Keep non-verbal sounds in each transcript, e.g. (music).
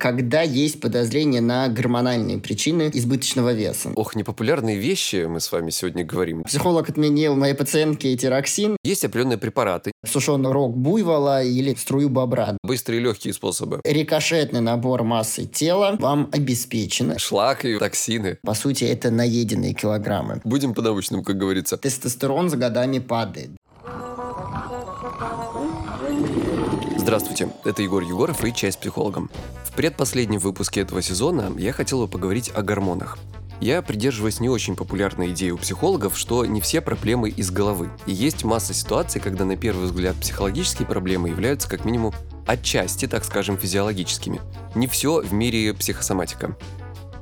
когда есть подозрение на гормональные причины избыточного веса. Ох, непопулярные вещи мы с вами сегодня говорим. Психолог отменил моей пациентке тироксин, Есть определенные препараты, сушеный рог буйвола или струю бобра. быстрые и легкие способы. Рикошетный набор массы тела вам обеспечен. Шлак и токсины. По сути, это наеденные килограммы. Будем по-научному, как говорится. Тестостерон за годами падает. Здравствуйте, это Егор Егоров и «Чай с психологом». В предпоследнем выпуске этого сезона я хотел бы поговорить о гормонах. Я придерживаюсь не очень популярной идеи у психологов, что не все проблемы из головы. И есть масса ситуаций, когда на первый взгляд психологические проблемы являются как минимум отчасти, так скажем, физиологическими. Не все в мире психосоматика.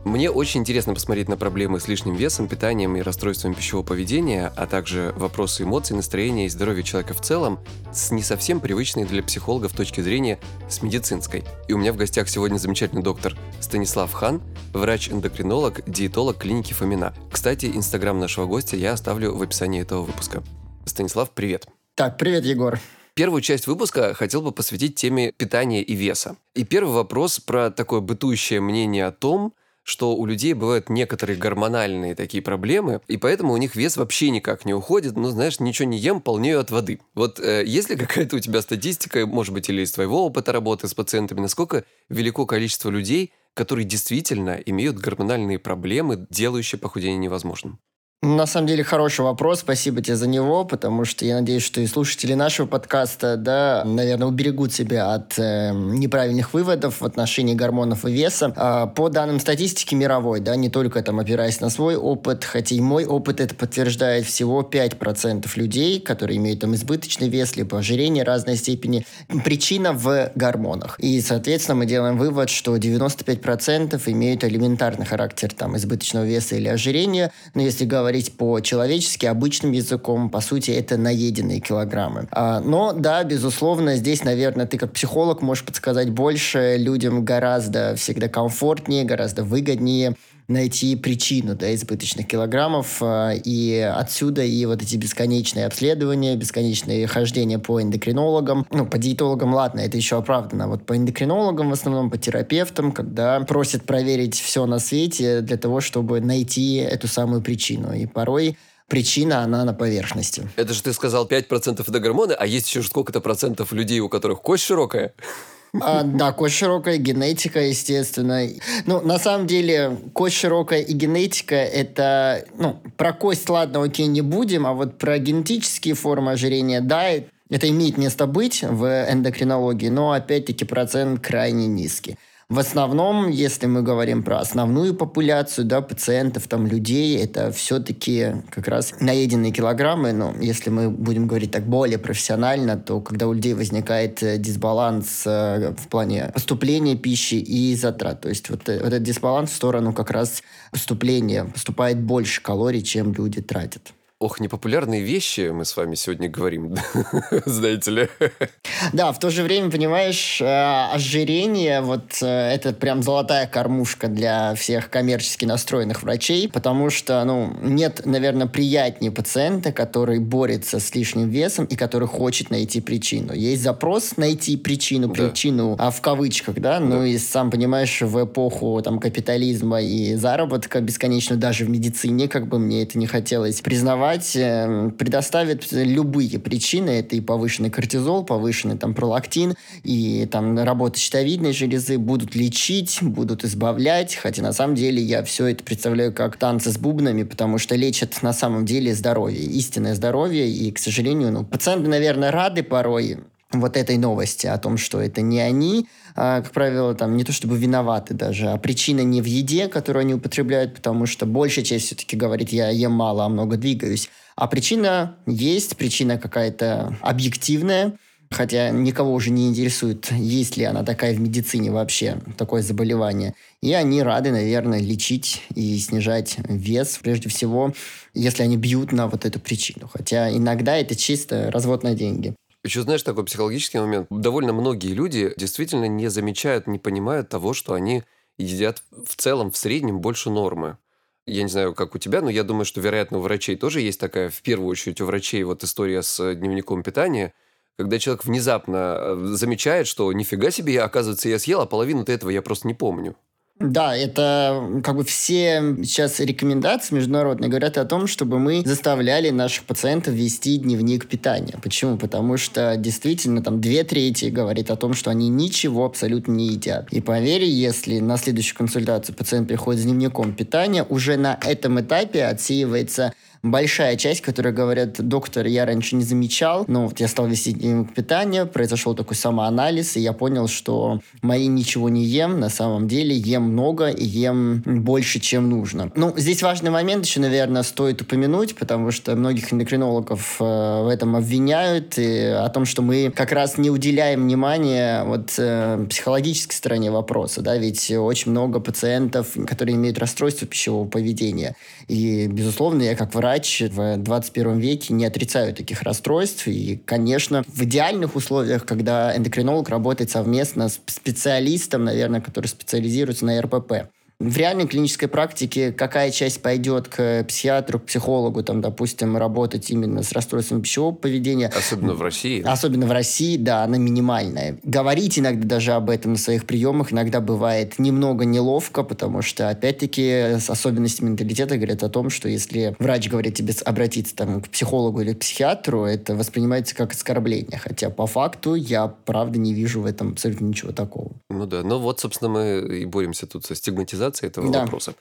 Мне очень интересно посмотреть на проблемы с лишним весом, питанием и расстройством пищевого поведения, а также вопросы эмоций, настроения и здоровья человека в целом с не совсем привычной для психологов точки зрения с медицинской. И у меня в гостях сегодня замечательный доктор Станислав Хан, врач-эндокринолог, диетолог клиники Фомина. Кстати, инстаграм нашего гостя я оставлю в описании этого выпуска. Станислав, привет. Так, привет, Егор. Первую часть выпуска хотел бы посвятить теме питания и веса. И первый вопрос про такое бытующее мнение о том, что у людей бывают некоторые гормональные такие проблемы, и поэтому у них вес вообще никак не уходит. Ну, знаешь, ничего не ем, полнею от воды. Вот э, есть ли какая-то у тебя статистика, может быть, или из твоего опыта работы с пациентами, насколько велико количество людей, которые действительно имеют гормональные проблемы, делающие похудение невозможным? На самом деле хороший вопрос, спасибо тебе за него, потому что я надеюсь, что и слушатели нашего подкаста, да, наверное, уберегут себя от э, неправильных выводов в отношении гормонов и веса. А, по данным статистики мировой, да, не только там опираясь на свой опыт, хотя и мой опыт это подтверждает, всего 5% людей, которые имеют там избыточный вес, либо ожирение разной степени, причина в гормонах. И, соответственно, мы делаем вывод, что 95% имеют элементарный характер там избыточного веса или ожирения, но если говорить по-человечески, обычным языком, по сути, это наеденные килограммы. А, но, да, безусловно, здесь, наверное, ты как психолог можешь подсказать больше. Людям гораздо всегда комфортнее, гораздо выгоднее найти причину да, избыточных килограммов, а, и отсюда и вот эти бесконечные обследования, бесконечные хождения по эндокринологам, ну, по диетологам, ладно, это еще оправдано, вот по эндокринологам в основном, по терапевтам, когда просят проверить все на свете для того, чтобы найти эту самую причину, и порой причина, она на поверхности. Это же ты сказал 5% это гормоны, а есть еще сколько-то процентов людей, у которых кость широкая. А, да, кость широкая, генетика, естественно. Ну, на самом деле, кость широкая и генетика – это... Ну, про кость, ладно, окей, не будем, а вот про генетические формы ожирения, да, это имеет место быть в эндокринологии, но, опять-таки, процент крайне низкий. В основном, если мы говорим про основную популяцию да, пациентов, там, людей, это все-таки как раз наеденные килограммы. Но если мы будем говорить так более профессионально, то когда у людей возникает э, дисбаланс э, в плане поступления пищи и затрат. То есть вот, э, вот этот дисбаланс в сторону как раз поступления. Поступает больше калорий, чем люди тратят. Ох, непопулярные вещи мы с вами сегодня говорим, (laughs) знаете ли. Да, в то же время, понимаешь, э, ожирение, вот э, это прям золотая кормушка для всех коммерчески настроенных врачей, потому что, ну, нет, наверное, приятнее пациента, который борется с лишним весом и который хочет найти причину. Есть запрос найти причину, Да. причину, а в кавычках, да, ну и сам понимаешь, в эпоху там капитализма и заработка бесконечно даже в медицине, как бы мне это не хотелось признавать, э, предоставит любые причины. Это и повышенный кортизол, повышенный там пролактин, и там работа щитовидной железы. Будут лечить, будут избавлять, хотя на самом деле я все это представляю как танцы с бубнами, потому что лечат на самом деле здоровье, истинное здоровье, и, к сожалению, ну, пациенты, наверное, рады порой вот этой новости о том, что это не они, а, как правило, там не то чтобы виноваты даже, а причина не в еде, которую они употребляют, потому что большая часть все-таки говорит, я ем мало, а много двигаюсь. А причина есть, причина какая-то объективная, хотя никого уже не интересует, есть ли она такая в медицине вообще, такое заболевание. И они рады, наверное, лечить и снижать вес, прежде всего, если они бьют на вот эту причину. Хотя иногда это чисто развод на деньги. Еще знаешь такой психологический момент. Довольно многие люди действительно не замечают, не понимают того, что они едят в целом, в среднем, больше нормы. Я не знаю, как у тебя, но я думаю, что, вероятно, у врачей тоже есть такая, в первую очередь, у врачей вот история с дневником питания, когда человек внезапно э, замечает, что нифига себе, я, оказывается, я съел, а половину-то этого я просто не помню. Да, это как бы все сейчас рекомендации международные говорят о том, чтобы мы заставляли наших пациентов вести дневник питания. Почему? Потому что действительно там две трети говорит о том, что они ничего абсолютно не едят. И поверь, если на следующую консультацию пациент приходит с дневником питания, уже на этом этапе отсеивается большая часть, которые говорят, доктор, я раньше не замечал, но вот я стал вести дневник питания, произошел такой самоанализ, и я понял, что мои ничего не ем, на самом деле ем много и ем больше, чем нужно. Ну, здесь важный момент еще, наверное, стоит упомянуть, потому что многих эндокринологов э, в этом обвиняют, и о том, что мы как раз не уделяем внимания вот э, психологической стороне вопроса, да, ведь очень много пациентов, которые имеют расстройство пищевого поведения. И, безусловно, я как врач в 21 веке не отрицают таких расстройств. И, конечно, в идеальных условиях, когда эндокринолог работает совместно с специалистом, наверное, который специализируется на РПП, в реальной клинической практике какая часть пойдет к психиатру, к психологу, там, допустим, работать именно с расстройством пищевого поведения. Особенно в России. Особенно в России, да, она минимальная. Говорить иногда даже об этом на своих приемах иногда бывает немного неловко, потому что, опять-таки, с особенностями менталитета говорят о том, что если врач говорит тебе обратиться там, к психологу или к психиатру, это воспринимается как оскорбление. Хотя по факту я, правда, не вижу в этом абсолютно ничего такого. Ну да, ну вот, собственно, мы и боремся тут со стигматизацией реализации этого да. вопроса.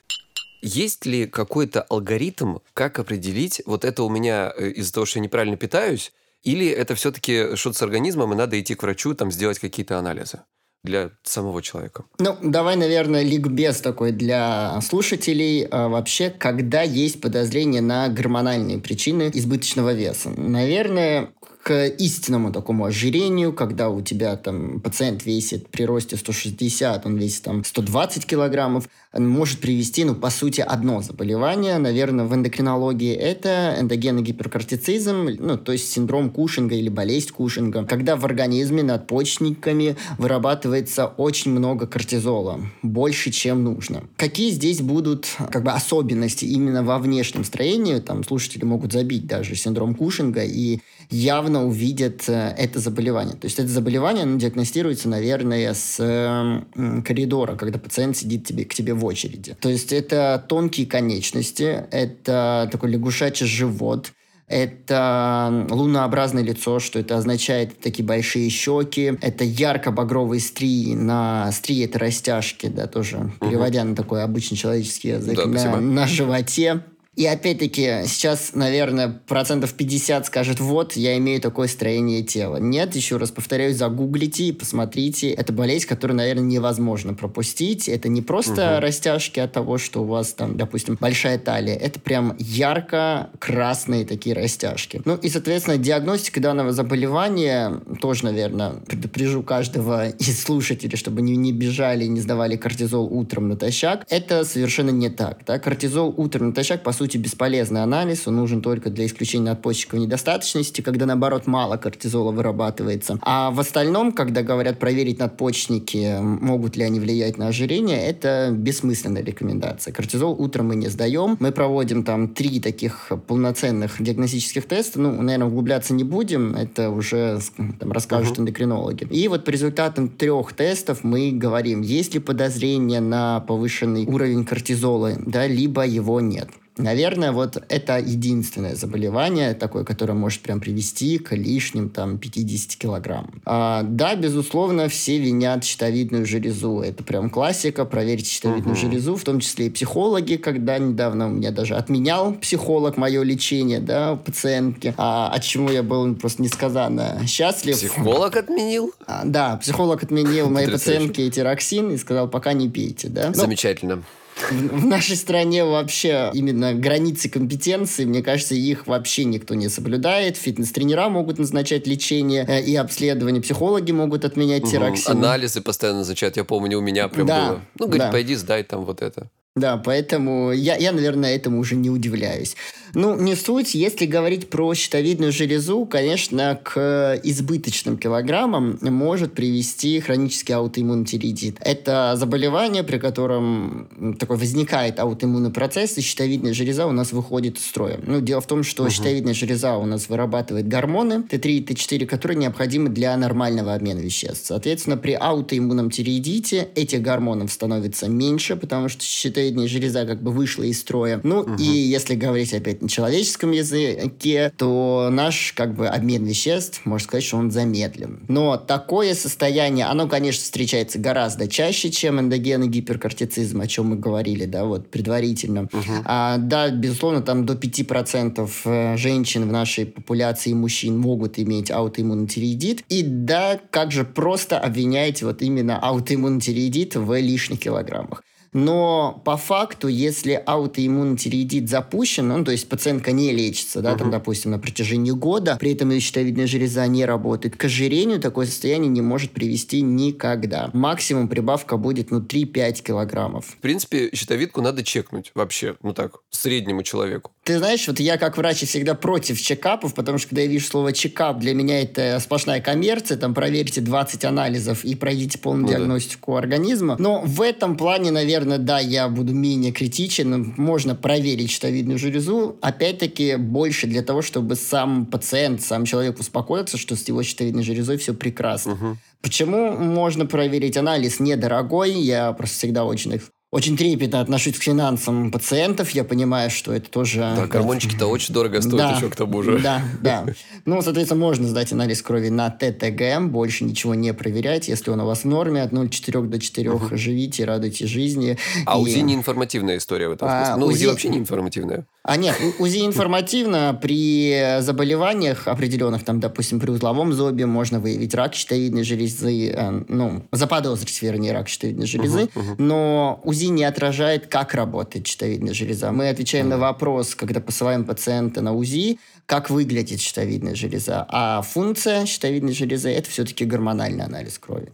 Есть ли какой-то алгоритм, как определить, вот это у меня э, из-за того, что я неправильно питаюсь, или это все-таки что-то с организмом, и надо идти к врачу, там, сделать какие-то анализы? для самого человека? Ну, давай, наверное, ликбез такой для слушателей. А, вообще, когда есть подозрение на гормональные причины избыточного веса? Наверное, истинному такому ожирению, когда у тебя там пациент весит при росте 160, он весит там 120 килограммов, может привести, ну, по сути, одно заболевание, наверное, в эндокринологии это эндогенный гиперкортицизм, ну, то есть синдром Кушинга или болезнь Кушинга, когда в организме над почниками вырабатывается очень много кортизола, больше, чем нужно. Какие здесь будут как бы особенности именно во внешнем строении, там слушатели могут забить даже синдром Кушинга и явно увидят э, это заболевание. То есть это заболевание оно диагностируется, наверное, с э, коридора, когда пациент сидит тебе, к тебе в очереди. То есть это тонкие конечности, это такой лягушачий живот, это лунообразное лицо, что это означает такие большие щеки, это ярко-багровые стрии, на стрии это растяжки, да, тоже угу. переводя на такой обычный человеческий язык, да, на, на животе. И опять-таки, сейчас, наверное, процентов 50 скажет, вот, я имею такое строение тела. Нет, еще раз повторяю, загуглите и посмотрите. Это болезнь, которую, наверное, невозможно пропустить. Это не просто угу. растяжки от того, что у вас там, допустим, большая талия. Это прям ярко-красные такие растяжки. Ну и, соответственно, диагностика данного заболевания тоже, наверное, предупрежу каждого (laughs) из слушателей, чтобы не, не бежали и не сдавали кортизол утром натощак. Это совершенно не так. Да? Кортизол утром натощак, по сути, сути, бесполезный анализ, он нужен только для исключения надпочечковой недостаточности, когда, наоборот, мало кортизола вырабатывается. А в остальном, когда говорят проверить надпочечники, могут ли они влиять на ожирение, это бессмысленная рекомендация. Кортизол утром мы не сдаем. Мы проводим там три таких полноценных диагностических теста. Ну, наверное, углубляться не будем, это уже там, расскажут uh-huh. эндокринологи. И вот по результатам трех тестов мы говорим, есть ли подозрение на повышенный уровень кортизола, да, либо его нет. Наверное, вот это единственное заболевание такое, которое может прям привести к лишним там 50 килограмм. А, да, безусловно, все винят щитовидную железу. Это прям классика, проверить щитовидную угу. железу, в том числе и психологи, когда недавно у меня даже отменял психолог мое лечение, да, пациентки, а, от чему я был просто несказанно счастлив. Психолог отменил? А, да, психолог отменил моей пациентке тироксин и сказал, пока не пейте, да. Замечательно. В нашей стране вообще именно границы компетенции, мне кажется, их вообще никто не соблюдает. Фитнес-тренера могут назначать лечение э, и обследование, психологи могут отменять угу. тироксин. Анализы постоянно назначают, я помню, у меня прям да, было. Ну, говорит, да. пойди сдай там вот это. Да, поэтому я, я, наверное, этому уже не удивляюсь. Ну, не суть. Если говорить про щитовидную железу, конечно, к избыточным килограммам может привести хронический аутоиммунный тиреидит. Это заболевание, при котором такой возникает аутоиммунный процесс, и щитовидная железа у нас выходит из строя. Ну, дело в том, что угу. щитовидная железа у нас вырабатывает гормоны Т3 и Т4, которые необходимы для нормального обмена веществ. Соответственно, при аутоиммунном тиреидите этих гормонов становится меньше, потому что щитовидная железа как бы вышла из строя. Ну, угу. и если говорить опять на человеческом языке, то наш как бы обмен веществ, можно сказать, что он замедлен. Но такое состояние, оно, конечно, встречается гораздо чаще, чем эндогенный гиперкортицизм, о чем мы говорили, да, вот предварительно. Угу. А, да, безусловно, там до 5% э, женщин в нашей популяции мужчин могут иметь аутоиммунный тиреидит. И да, как же просто обвиняете вот именно аутоиммунный тиреидит в лишних килограммах. Но по факту, если аутоиммунный тиреидит запущен, ну, то есть пациентка не лечится, да, uh-huh. там, допустим, на протяжении года, при этом ее щитовидная железа не работает, к ожирению такое состояние не может привести никогда. Максимум прибавка будет, ну, 3-5 килограммов. В принципе, щитовидку надо чекнуть вообще, ну так, среднему человеку. Ты знаешь, вот я как врач всегда против чекапов, потому что когда я вижу слово чекап, для меня это сплошная коммерция, там проверьте 20 анализов и пройдите полную ну, диагностику да. организма. Но в этом плане, наверное, да, я буду менее критичен. Можно проверить щитовидную железу. Опять-таки, больше для того, чтобы сам пациент, сам человек успокоился, что с его щитовидной железой все прекрасно. Угу. Почему можно проверить анализ недорогой? Я просто всегда очень очень трепетно отношусь к финансам пациентов. Я понимаю, что это тоже... Да, гормончики-то очень дорого стоят да, еще к тому же. Да, да. Ну, соответственно, можно сдать анализ крови на ТТГ, больше ничего не проверять. Если он у вас в норме, от 0,4 до 4 угу. живите, радуйте жизни. А и... УЗИ не информативная история в этом а, смысле? Ну, УЗИ... УЗИ вообще не информативная. А нет, УЗИ информативно. При заболеваниях определенных, там, допустим, при узловом зобе можно выявить рак щитовидной железы, э, ну, заподозрить, вернее, рак щитовидной железы, uh-huh, uh-huh. но УЗИ не отражает, как работает щитовидная железа. Мы отвечаем uh-huh. на вопрос, когда посылаем пациента на УЗИ, как выглядит щитовидная железа. А функция щитовидной железы – это все-таки гормональный анализ крови.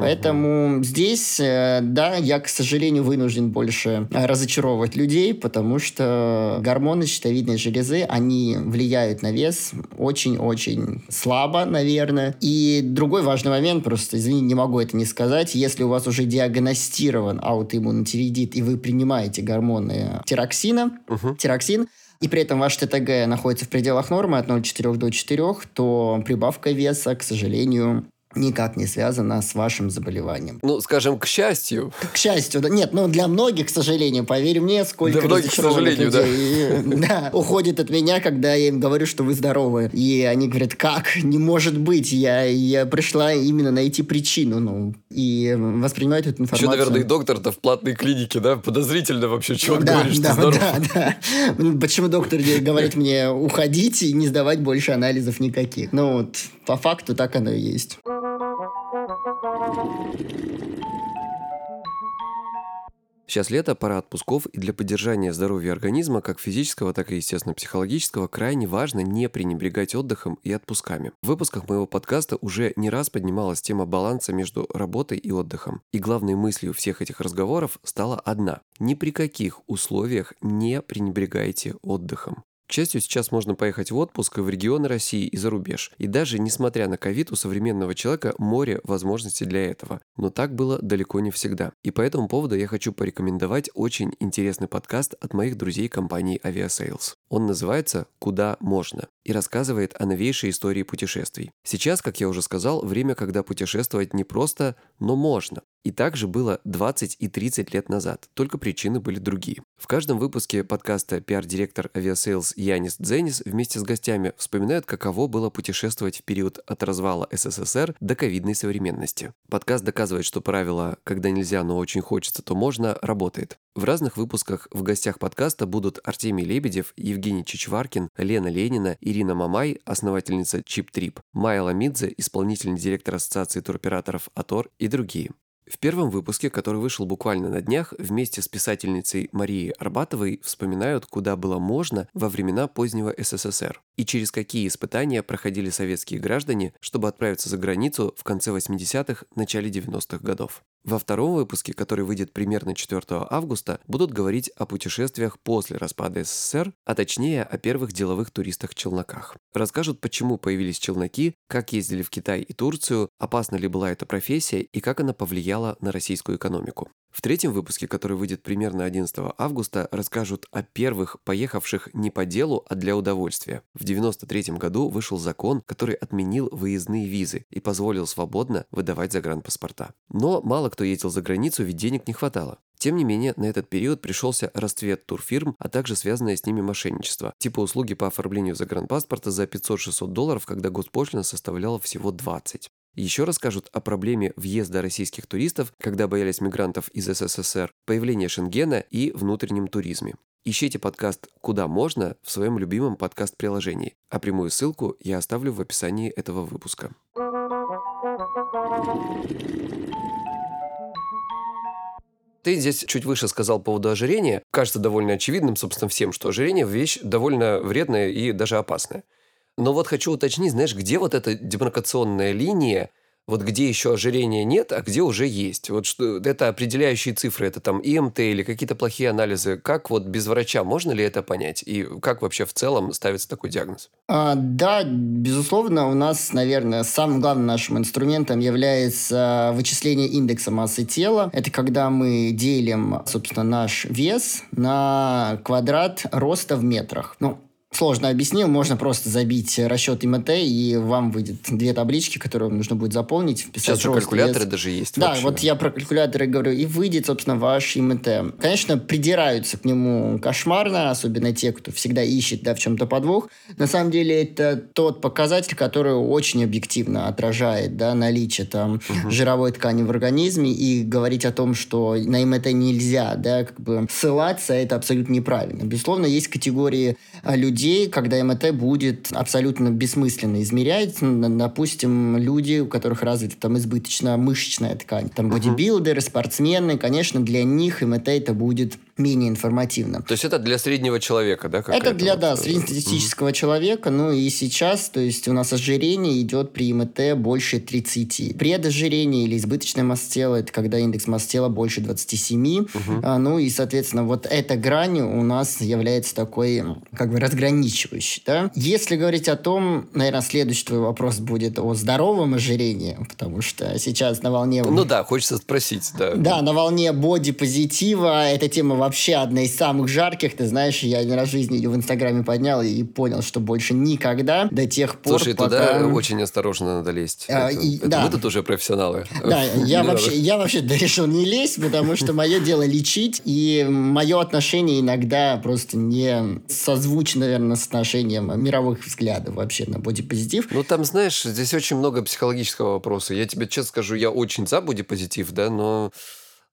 Поэтому здесь, э, да, я, к сожалению, вынужден больше разочаровывать людей, потому что гормоны щитовидной железы, они влияют на вес очень-очень слабо, наверное. И другой важный момент, просто, извини, не могу это не сказать, если у вас уже диагностирован аутоиммунный тиреидит, и вы принимаете гормоны тироксина, uh-huh. тироксин, и при этом ваш ТТГ находится в пределах нормы от 0,4 до 4, то прибавка веса, к сожалению, никак не связана с вашим заболеванием. Ну, скажем, к счастью. К счастью, да. Нет, ну, для многих, к сожалению, поверь мне, сколько для многих, к сожалению, людей, да. да, уходит от меня, когда я им говорю, что вы здоровы. И они говорят, как? Не может быть. Я, я пришла именно найти причину. Ну, и воспринимают эту информацию. Еще, наверное, и доктор-то в платной клинике, да? Подозрительно вообще, он да, говорит, да, что здоров. Да, да. Почему доктор говорит мне уходить и не сдавать больше анализов никаких? Ну, вот, по факту так оно и есть. Сейчас лето, пора отпусков, и для поддержания здоровья организма, как физического, так и, естественно, психологического, крайне важно не пренебрегать отдыхом и отпусками. В выпусках моего подкаста уже не раз поднималась тема баланса между работой и отдыхом. И главной мыслью всех этих разговоров стала одна. Ни при каких условиях не пренебрегайте отдыхом. Счастью, сейчас можно поехать в отпуск в регионы России и за рубеж. И даже несмотря на ковид, у современного человека море возможностей для этого. Но так было далеко не всегда. И по этому поводу я хочу порекомендовать очень интересный подкаст от моих друзей компании Aviasales. Он называется «Куда можно» и рассказывает о новейшей истории путешествий. Сейчас, как я уже сказал, время, когда путешествовать не просто, но можно. И также было 20 и 30 лет назад, только причины были другие. В каждом выпуске подкаста пиар-директор Aviasales Янис Дзенис вместе с гостями вспоминают, каково было путешествовать в период от развала СССР до ковидной современности. Подкаст доказывает, что правило «когда нельзя, но очень хочется, то можно» работает. В разных выпусках в гостях подкаста будут Артемий Лебедев, Евгений Чичваркин, Лена Ленина, Ирина Мамай, основательница Чип Трип, Майя Ламидзе, исполнительный директор Ассоциации туроператоров АТОР и другие. В первом выпуске, который вышел буквально на днях, вместе с писательницей Марией Арбатовой вспоминают, куда было можно во времена позднего СССР и через какие испытания проходили советские граждане, чтобы отправиться за границу в конце 80-х, начале 90-х годов. Во втором выпуске, который выйдет примерно 4 августа, будут говорить о путешествиях после распада СССР, а точнее о первых деловых туристах-челноках. Расскажут, почему появились челноки, как ездили в Китай и Турцию, опасна ли была эта профессия и как она повлияла на российскую экономику. В третьем выпуске, который выйдет примерно 11 августа, расскажут о первых поехавших не по делу, а для удовольствия. В 1993 году вышел закон, который отменил выездные визы и позволил свободно выдавать загранпаспорта. Но мало кто ездил за границу, ведь денег не хватало. Тем не менее, на этот период пришелся расцвет турфирм, а также связанное с ними мошенничество, типа услуги по оформлению загранпаспорта за 500-600 долларов, когда госпошлина составляла всего 20. Еще расскажут о проблеме въезда российских туристов, когда боялись мигрантов из СССР, появления Шенгена и внутреннем туризме. Ищите подкаст «Куда можно» в своем любимом подкаст-приложении, а прямую ссылку я оставлю в описании этого выпуска. Ты здесь чуть выше сказал по поводу ожирения. Кажется довольно очевидным, собственно, всем, что ожирение – вещь довольно вредная и даже опасная. Но вот хочу уточнить, знаешь, где вот эта демаркационная линия, вот где еще ожирения нет, а где уже есть. Вот что это определяющие цифры, это там ИМТ или какие-то плохие анализы. Как вот без врача можно ли это понять? И как вообще в целом ставится такой диагноз? А, да, безусловно, у нас, наверное, самым главным нашим инструментом является вычисление индекса массы тела. Это когда мы делим, собственно, наш вес на квадрат роста в метрах. Ну, сложно объяснил, можно просто забить расчет ИМТ, и вам выйдет две таблички, которые вам нужно будет заполнить. Сейчас же калькуляторы вес. даже есть. Да, вообще. вот я про калькуляторы говорю, и выйдет, собственно, ваш ИМТ. Конечно, придираются к нему кошмарно, особенно те, кто всегда ищет да, в чем-то подвох. На самом деле это тот показатель, который очень объективно отражает да, наличие там угу. жировой ткани в организме, и говорить о том, что на ИМТ нельзя да, как бы ссылаться, это абсолютно неправильно. Безусловно, есть категории а, людей, людей, когда МТ будет абсолютно бессмысленно измерять. Допустим, люди, у которых развита там избыточная мышечная ткань. Там бодибилдеры, спортсмены, конечно, для них МТ это будет менее информативно. То есть это для среднего человека, да? Это для, вот, да, э, среднестатистического угу. человека. Ну и сейчас, то есть у нас ожирение идет при МТ больше 30. Предожирение или избыточная масса тела, это когда индекс массы тела больше 27. Угу. А, ну и, соответственно, вот эта грань у нас является такой, как бы, разграничивающей, да? Если говорить о том, наверное, следующий твой вопрос будет о здоровом ожирении, потому что сейчас на волне... Ну да, хочется спросить, да. Да, на волне боди-позитива эта тема вообще одна из самых жарких. Ты знаешь, я один раз в жизни ее в Инстаграме поднял и понял, что больше никогда до тех пор, Слушай, пока... туда очень осторожно надо лезть. А, это, и, это да. Мы тут уже профессионалы. Да, я вообще, я вообще решил не лезть, потому что мое дело лечить, и мое отношение иногда просто не созвучно, наверное, с отношением мировых взглядов вообще на бодипозитив. Ну, там, знаешь, здесь очень много психологического вопроса. Я тебе честно скажу, я очень за бодипозитив, да, но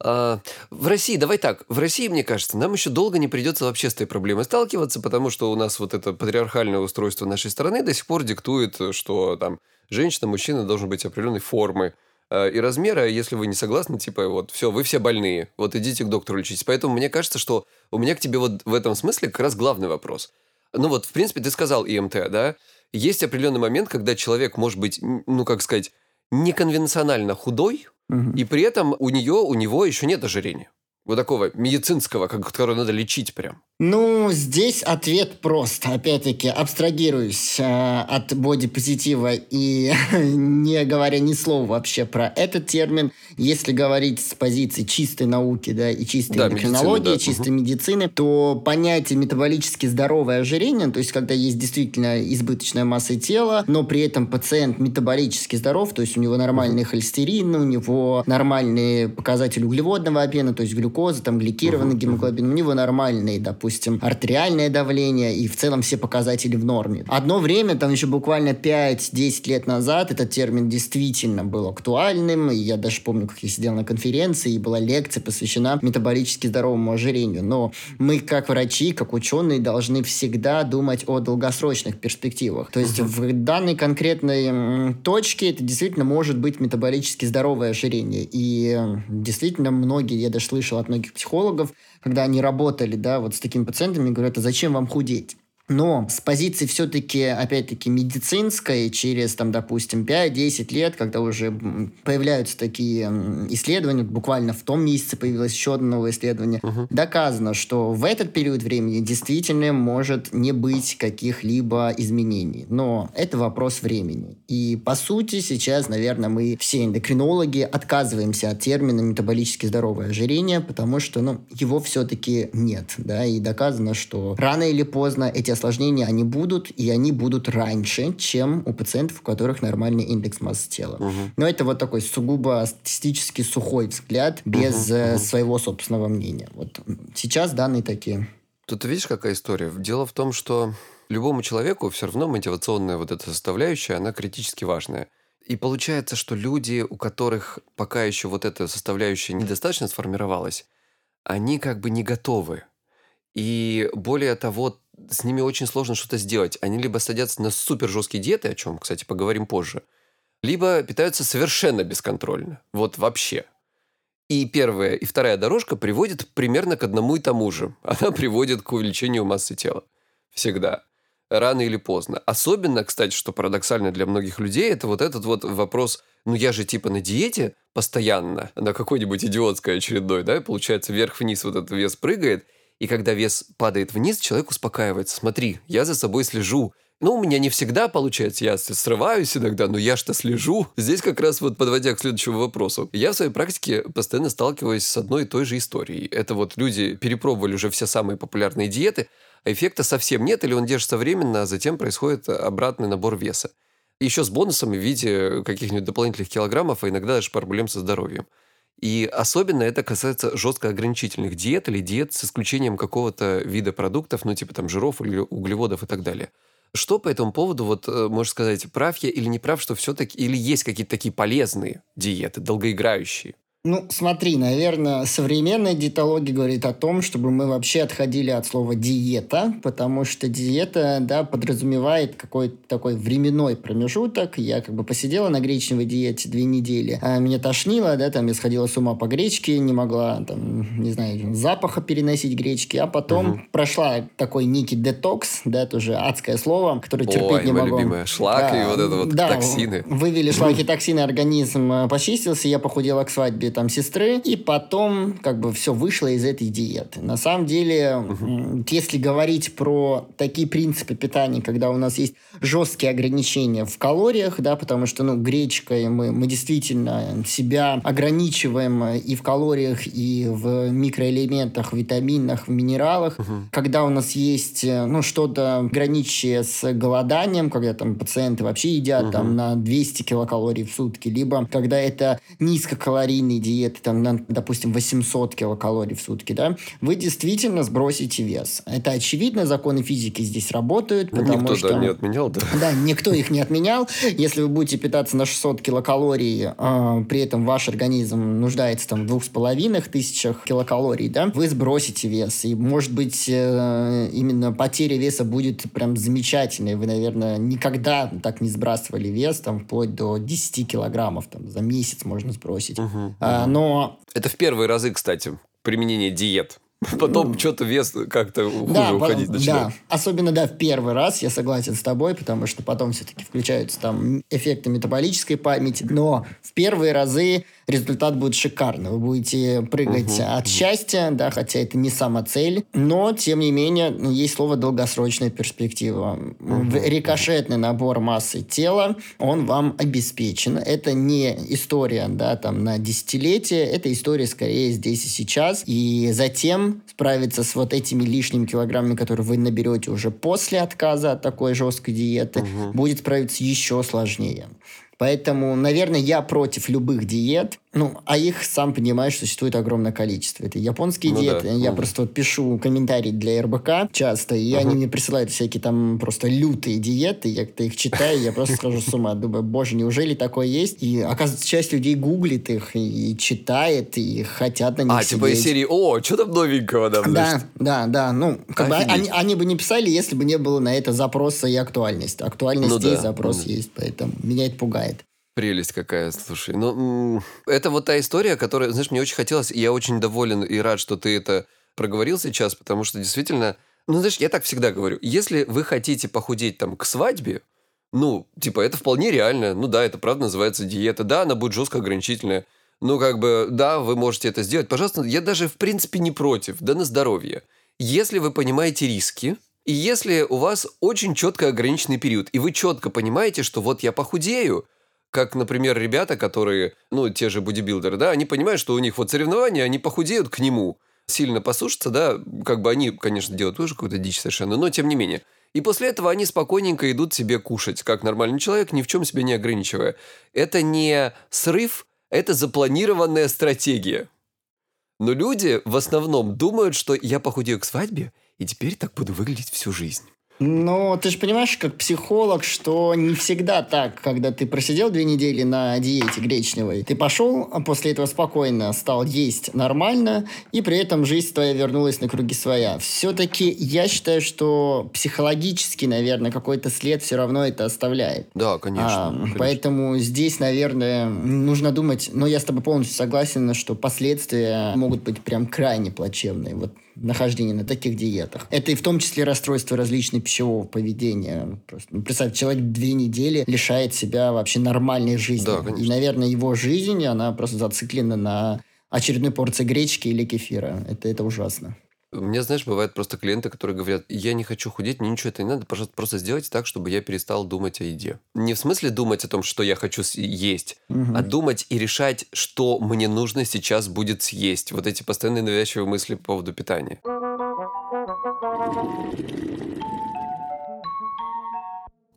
в России, давай так, в России, мне кажется, нам еще долго не придется вообще с этой проблемой сталкиваться, потому что у нас вот это патриархальное устройство нашей страны до сих пор диктует, что там женщина, мужчина должен быть определенной формы а, и размера, если вы не согласны, типа, вот, все, вы все больные, вот идите к доктору лечитесь. Поэтому мне кажется, что у меня к тебе вот в этом смысле как раз главный вопрос. Ну вот, в принципе, ты сказал ИМТ, да? Есть определенный момент, когда человек может быть, ну, как сказать, неконвенционально худой, Угу. И при этом у нее, у него еще нет ожирения. Вот такого медицинского, как, которое надо лечить прям. Ну, здесь ответ прост. Опять-таки, абстрагируюсь э, от бодипозитива и (laughs) не говоря ни слова вообще про этот термин. Если говорить с позиции чистой науки да, и чистой да, эндокринологии, да. чистой угу. медицины, то понятие метаболически здоровое ожирение, то есть когда есть действительно избыточная масса тела, но при этом пациент метаболически здоров, то есть у него нормальный угу. холестерин, у него нормальные показатели углеводного обмена, то есть глюкоза, там гликированный угу. гемоглобин, у него нормальный, допустим, допустим, артериальное давление и в целом все показатели в норме. Одно время, там еще буквально 5-10 лет назад, этот термин действительно был актуальным, и я даже помню, как я сидел на конференции, и была лекция посвящена метаболически здоровому ожирению. Но мы, как врачи, как ученые, должны всегда думать о долгосрочных перспективах. То есть uh-huh. в данной конкретной точке это действительно может быть метаболически здоровое ожирение. И действительно многие, я даже слышал от многих психологов, когда они работали, да, вот с такими пациентами, говорят, а зачем вам худеть? Но с позиции все-таки, опять-таки, медицинской, через, там, допустим, 5-10 лет, когда уже появляются такие исследования, буквально в том месяце появилось еще одно новое исследование, угу. доказано, что в этот период времени действительно может не быть каких-либо изменений. Но это вопрос времени. И, по сути, сейчас, наверное, мы все эндокринологи отказываемся от термина метаболически здоровое ожирение, потому что, ну, его все-таки нет, да, и доказано, что рано или поздно эти осложнения, они будут, и они будут раньше, чем у пациентов, у которых нормальный индекс массы тела. Угу. Но это вот такой сугубо статистически сухой взгляд, без угу, угу. своего собственного мнения. Вот сейчас данные такие. Тут видишь, какая история? Дело в том, что любому человеку все равно мотивационная вот эта составляющая, она критически важная. И получается, что люди, у которых пока еще вот эта составляющая недостаточно сформировалась, они как бы не готовы. И более того, с ними очень сложно что-то сделать. Они либо садятся на супер жесткие диеты, о чем, кстати, поговорим позже, либо питаются совершенно бесконтрольно. Вот вообще. И первая, и вторая дорожка приводит примерно к одному и тому же. (laughs) Она приводит к увеличению массы тела. Всегда. Рано или поздно. Особенно, кстати, что парадоксально для многих людей, это вот этот вот вопрос, ну я же типа на диете постоянно, на какой-нибудь идиотской очередной, да, и получается вверх-вниз вот этот вес прыгает, и когда вес падает вниз, человек успокаивается. Смотри, я за собой слежу. Ну, у меня не всегда получается, я срываюсь иногда, но я что слежу. Здесь как раз вот подводя к следующему вопросу. Я в своей практике постоянно сталкиваюсь с одной и той же историей. Это вот люди перепробовали уже все самые популярные диеты, а эффекта совсем нет, или он держится временно, а затем происходит обратный набор веса. Еще с бонусом в виде каких-нибудь дополнительных килограммов, а иногда даже проблем со здоровьем. И особенно это касается жестко ограничительных диет или диет с исключением какого-то вида продуктов, ну типа там жиров или углеводов и так далее. Что по этому поводу, вот, э, можешь сказать, прав я или не прав, что все-таки, или есть какие-то такие полезные диеты, долгоиграющие? Ну, смотри, наверное, современная диетология говорит о том, чтобы мы вообще отходили от слова диета, потому что диета, да, подразумевает какой-то такой временной промежуток. Я как бы посидела на гречневой диете две недели, а меня тошнило, да, там я сходила с ума по гречке, не могла, там, не знаю, запаха переносить гречки, а потом угу. прошла такой некий детокс, да, тоже адское слово, которое Ой, терпеть не могу. любимое, шлак да, и вот это вот да, токсины. Вывели (laughs) шлаки, токсины, организм э, почистился, я похудела к свадьбе там сестры, и потом как бы все вышло из этой диеты. На самом деле, угу. если говорить про такие принципы питания, когда у нас есть жесткие ограничения в калориях, да, потому что, ну, гречкой мы, мы действительно себя ограничиваем и в калориях, и в микроэлементах, витаминах, в минералах. Угу. Когда у нас есть, ну, что-то граничащее с голоданием, когда там пациенты вообще едят угу. там на 200 килокалорий в сутки, либо когда это низкокалорийные диеты, там, на, допустим, 800 килокалорий в сутки, да, вы действительно сбросите вес. Это очевидно, законы физики здесь работают, ну, потому никто, что... Да, не отменял, да. Да, никто их не отменял. Если вы будете питаться на 600 килокалорий, э, при этом ваш организм нуждается там в двух с половиной тысячах килокалорий, да, вы сбросите вес. И, может быть, э, именно потеря веса будет прям замечательной. Вы, наверное, никогда так не сбрасывали вес, там, вплоть до 10 килограммов, там, за месяц можно сбросить. Угу. А, но... Это в первые разы, кстати, применение диет. (laughs) Потом что-то вес как-то хуже да, уходить начинает. Да, особенно, да, в первый раз я согласен с тобой, потому что потом все-таки включаются там эффекты метаболической памяти. Но в первые разы результат будет шикарный. Вы будете прыгать угу, от счастья, да, хотя это не сама цель, но, тем не менее, есть слово долгосрочная перспектива. Угу. Рикошетный набор массы тела, он вам обеспечен. Это не история, да, там, на десятилетие, это история скорее здесь и сейчас. И затем справиться с вот этими лишними килограммами, которые вы наберете уже после отказа от такой жесткой диеты, угу. будет справиться еще сложнее. Поэтому, наверное, я против любых диет. Ну, а их, сам понимаешь, существует огромное количество. Это японские ну, диеты. Да. Я угу. просто вот пишу комментарии для РБК часто, и угу. они мне присылают всякие там просто лютые диеты. Я когда их читаю, я просто схожу с ума. Думаю, боже, неужели такое есть? И, оказывается, часть людей гуглит их и читает, и хотят на них А, типа из серии, о, что там новенького там, Да, да, да. Ну, как бы они, они бы не писали, если бы не было на это запроса и актуальность. Актуальность ну, есть, да. запрос ну. есть, поэтому меня это пугает. Прелесть какая, слушай. Ну, это вот та история, которая, знаешь, мне очень хотелось, и я очень доволен и рад, что ты это проговорил сейчас, потому что действительно, Ну, знаешь, я так всегда говорю. Если вы хотите похудеть там к свадьбе, ну, типа, это вполне реально. Ну да, это правда называется диета. Да, она будет жестко ограничительная. Ну, как бы, да, вы можете это сделать. Пожалуйста, я даже, в принципе, не против. Да на здоровье. Если вы понимаете риски, и если у вас очень четко ограниченный период, и вы четко понимаете, что вот я похудею, как, например, ребята, которые, ну, те же бодибилдеры, да, они понимают, что у них вот соревнования, они похудеют к нему, сильно посушатся, да, как бы они, конечно, делают тоже какую-то дичь совершенно, но тем не менее. И после этого они спокойненько идут себе кушать, как нормальный человек, ни в чем себя не ограничивая. Это не срыв, это запланированная стратегия. Но люди в основном думают, что я похудею к свадьбе, и теперь так буду выглядеть всю жизнь. Но ты же понимаешь, как психолог, что не всегда так, когда ты просидел две недели на диете гречневой. Ты пошел, а после этого спокойно стал есть нормально, и при этом жизнь твоя вернулась на круги своя. Все-таки я считаю, что психологически, наверное, какой-то след все равно это оставляет. Да, конечно. А, конечно. Поэтому здесь, наверное, нужно думать, но я с тобой полностью согласен, что последствия могут быть прям крайне плачевные. Вот нахождение на таких диетах. Это и в том числе расстройство различных пищевого поведения. Просто, ну, представь, человек две недели лишает себя вообще нормальной жизни. Да, и, наверное, его жизнь, она просто зациклена на очередной порции гречки или кефира. Это, это ужасно. Мне, знаешь, бывают просто клиенты, которые говорят, я не хочу худеть, мне ничего это не надо, пожалуйста, просто сделайте так, чтобы я перестал думать о еде. Не в смысле думать о том, что я хочу есть, угу. а думать и решать, что мне нужно сейчас будет съесть. Вот эти постоянные навязчивые мысли по поводу питания.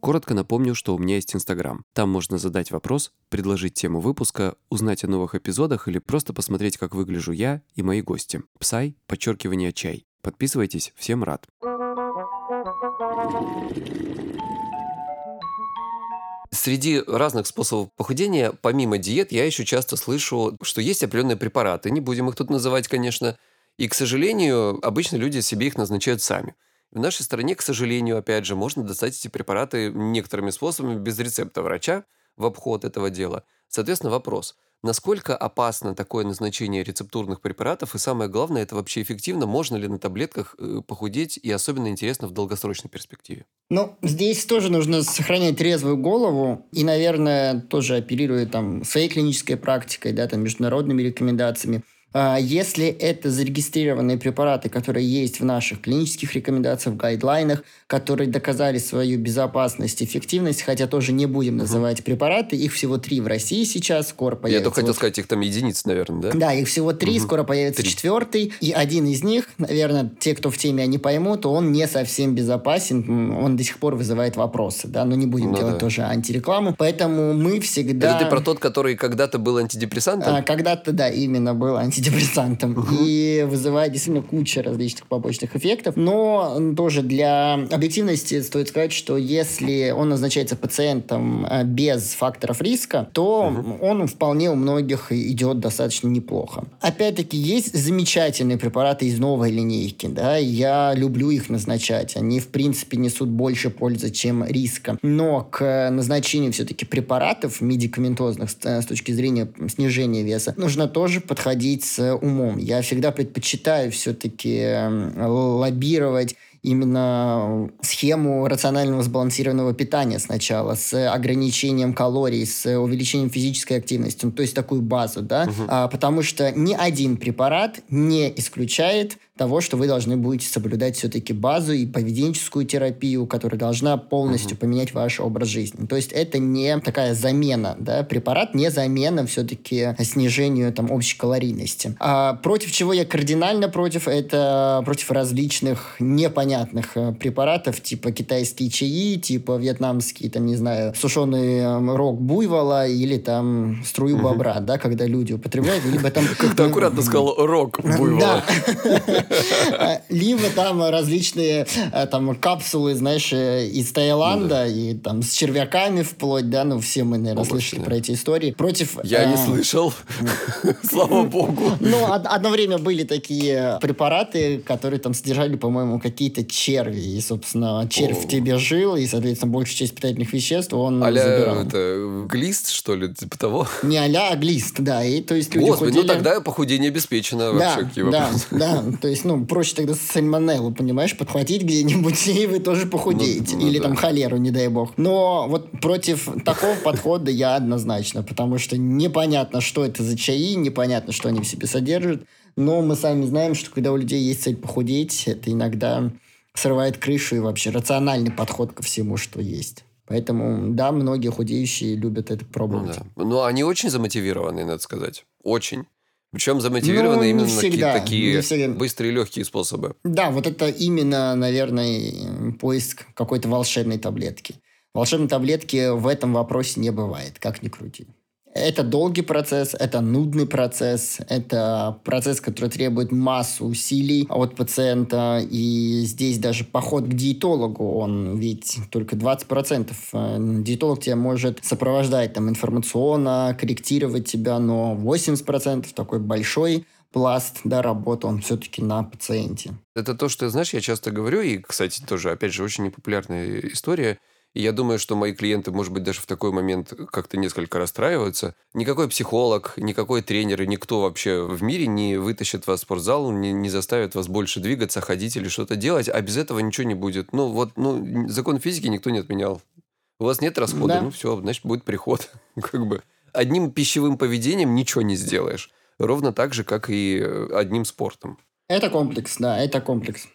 Коротко напомню, что у меня есть Инстаграм. Там можно задать вопрос, предложить тему выпуска, узнать о новых эпизодах или просто посмотреть, как выгляжу я и мои гости. Псай, подчеркивание чай. Подписывайтесь, всем рад. Среди разных способов похудения, помимо диет, я еще часто слышу, что есть определенные препараты, не будем их тут называть, конечно, и, к сожалению, обычно люди себе их назначают сами. В нашей стране, к сожалению, опять же, можно достать эти препараты некоторыми способами без рецепта врача в обход этого дела. Соответственно, вопрос. Насколько опасно такое назначение рецептурных препаратов? И самое главное, это вообще эффективно? Можно ли на таблетках э, похудеть? И особенно интересно в долгосрочной перспективе. Ну, здесь тоже нужно сохранять трезвую голову и, наверное, тоже оперируя там своей клинической практикой, да, там, международными рекомендациями. А, если это зарегистрированные препараты, которые есть в наших клинических рекомендациях, в гайдлайнах, которые доказали свою безопасность, эффективность, хотя тоже не будем называть угу. препараты, их всего три в России сейчас, скоро появится. Я только хотел вот... сказать, их там единицы, наверное, да? Да, их всего три, угу. скоро появится три. четвертый, и один из них, наверное, те, кто в теме, они поймут, он не совсем безопасен, он до сих пор вызывает вопросы, да, но не будем ну, делать да. тоже антирекламу, поэтому мы всегда... Это ты про тот, который когда-то был антидепрессантом? А, когда-то, да, именно был антидепрессантом антидепрессантом угу. и вызывает действительно кучу различных побочных эффектов. Но тоже для объективности стоит сказать, что если он назначается пациентом э, без факторов риска, то угу. он вполне у многих идет достаточно неплохо. Опять-таки, есть замечательные препараты из новой линейки, да, я люблю их назначать. Они, в принципе, несут больше пользы, чем риска. Но к назначению все-таки препаратов медикаментозных с, с точки зрения снижения веса нужно тоже подходить с умом. Я всегда предпочитаю все-таки эм, лоббировать именно схему рационального сбалансированного питания сначала, с ограничением калорий, с увеличением физической активности, ну, то есть такую базу, да, угу. а, потому что ни один препарат не исключает того, что вы должны будете соблюдать все-таки базу и поведенческую терапию, которая должна полностью uh-huh. поменять ваш образ жизни. То есть это не такая замена, да, препарат не замена все-таки снижению там общей калорийности. А против чего я кардинально против, это против различных непонятных э, препаратов, типа китайские чаи, типа вьетнамские, там, не знаю, сушеный э, рог буйвола или там струю бобра, uh-huh. да, когда люди употребляют, либо там... Как ты аккуратно сказал, рог буйвола. (laughs) Либо там различные э, там капсулы, знаешь, э, из Таиланда и там с червяками вплоть, да, ну все мы, наверное, слышали про эти истории. Против... Я не э, слышал, (laughs) слава богу. Ну, одно время были такие препараты, которые там содержали, по-моему, какие-то черви, и, собственно, червь в тебе жил, и, соответственно, большую часть питательных веществ он забирал. это глист, что ли, типа того? Не а глист, да, и то есть люди Господи, ну тогда похудение обеспечено вообще. Да, да, да, то есть, ну, проще тогда сальмонеллу, понимаешь, подхватить где-нибудь, (laughs) и вы тоже похудеете. Ну, ну, Или да. там холеру, не дай бог. Но вот против такого подхода я однозначно, потому что непонятно, что это за чаи, непонятно, что они в себе содержат. Но мы сами знаем, что когда у людей есть цель похудеть, это иногда срывает крышу и вообще рациональный подход ко всему, что есть. Поэтому, да, многие худеющие любят это пробовать. Ну, да. Но они очень замотивированы, надо сказать. Очень. Причем замотивированы ну, именно всегда, на такие всегда. быстрые легкие способы. Да, вот это именно, наверное, поиск какой-то волшебной таблетки. Волшебной таблетки в этом вопросе не бывает, как ни крути. Это долгий процесс, это нудный процесс, это процесс, который требует массу усилий от пациента. И здесь даже поход к диетологу, он ведь только 20%. Э, диетолог тебя может сопровождать там информационно, корректировать тебя, но 80% такой большой пласт да, работы, он все-таки на пациенте. Это то, что, знаешь, я часто говорю, и, кстати, тоже, опять же, очень непопулярная история – и я думаю, что мои клиенты, может быть, даже в такой момент как-то несколько расстраиваются. Никакой психолог, никакой тренер и никто вообще в мире не вытащит вас в спортзал, не, не заставит вас больше двигаться, ходить или что-то делать, а без этого ничего не будет. Ну, вот, ну, закон физики никто не отменял. У вас нет расхода, да. ну все, значит, будет приход. (laughs) как бы одним пищевым поведением ничего не сделаешь. Ровно так же, как и э, одним спортом. Это комплекс, да, это комплекс.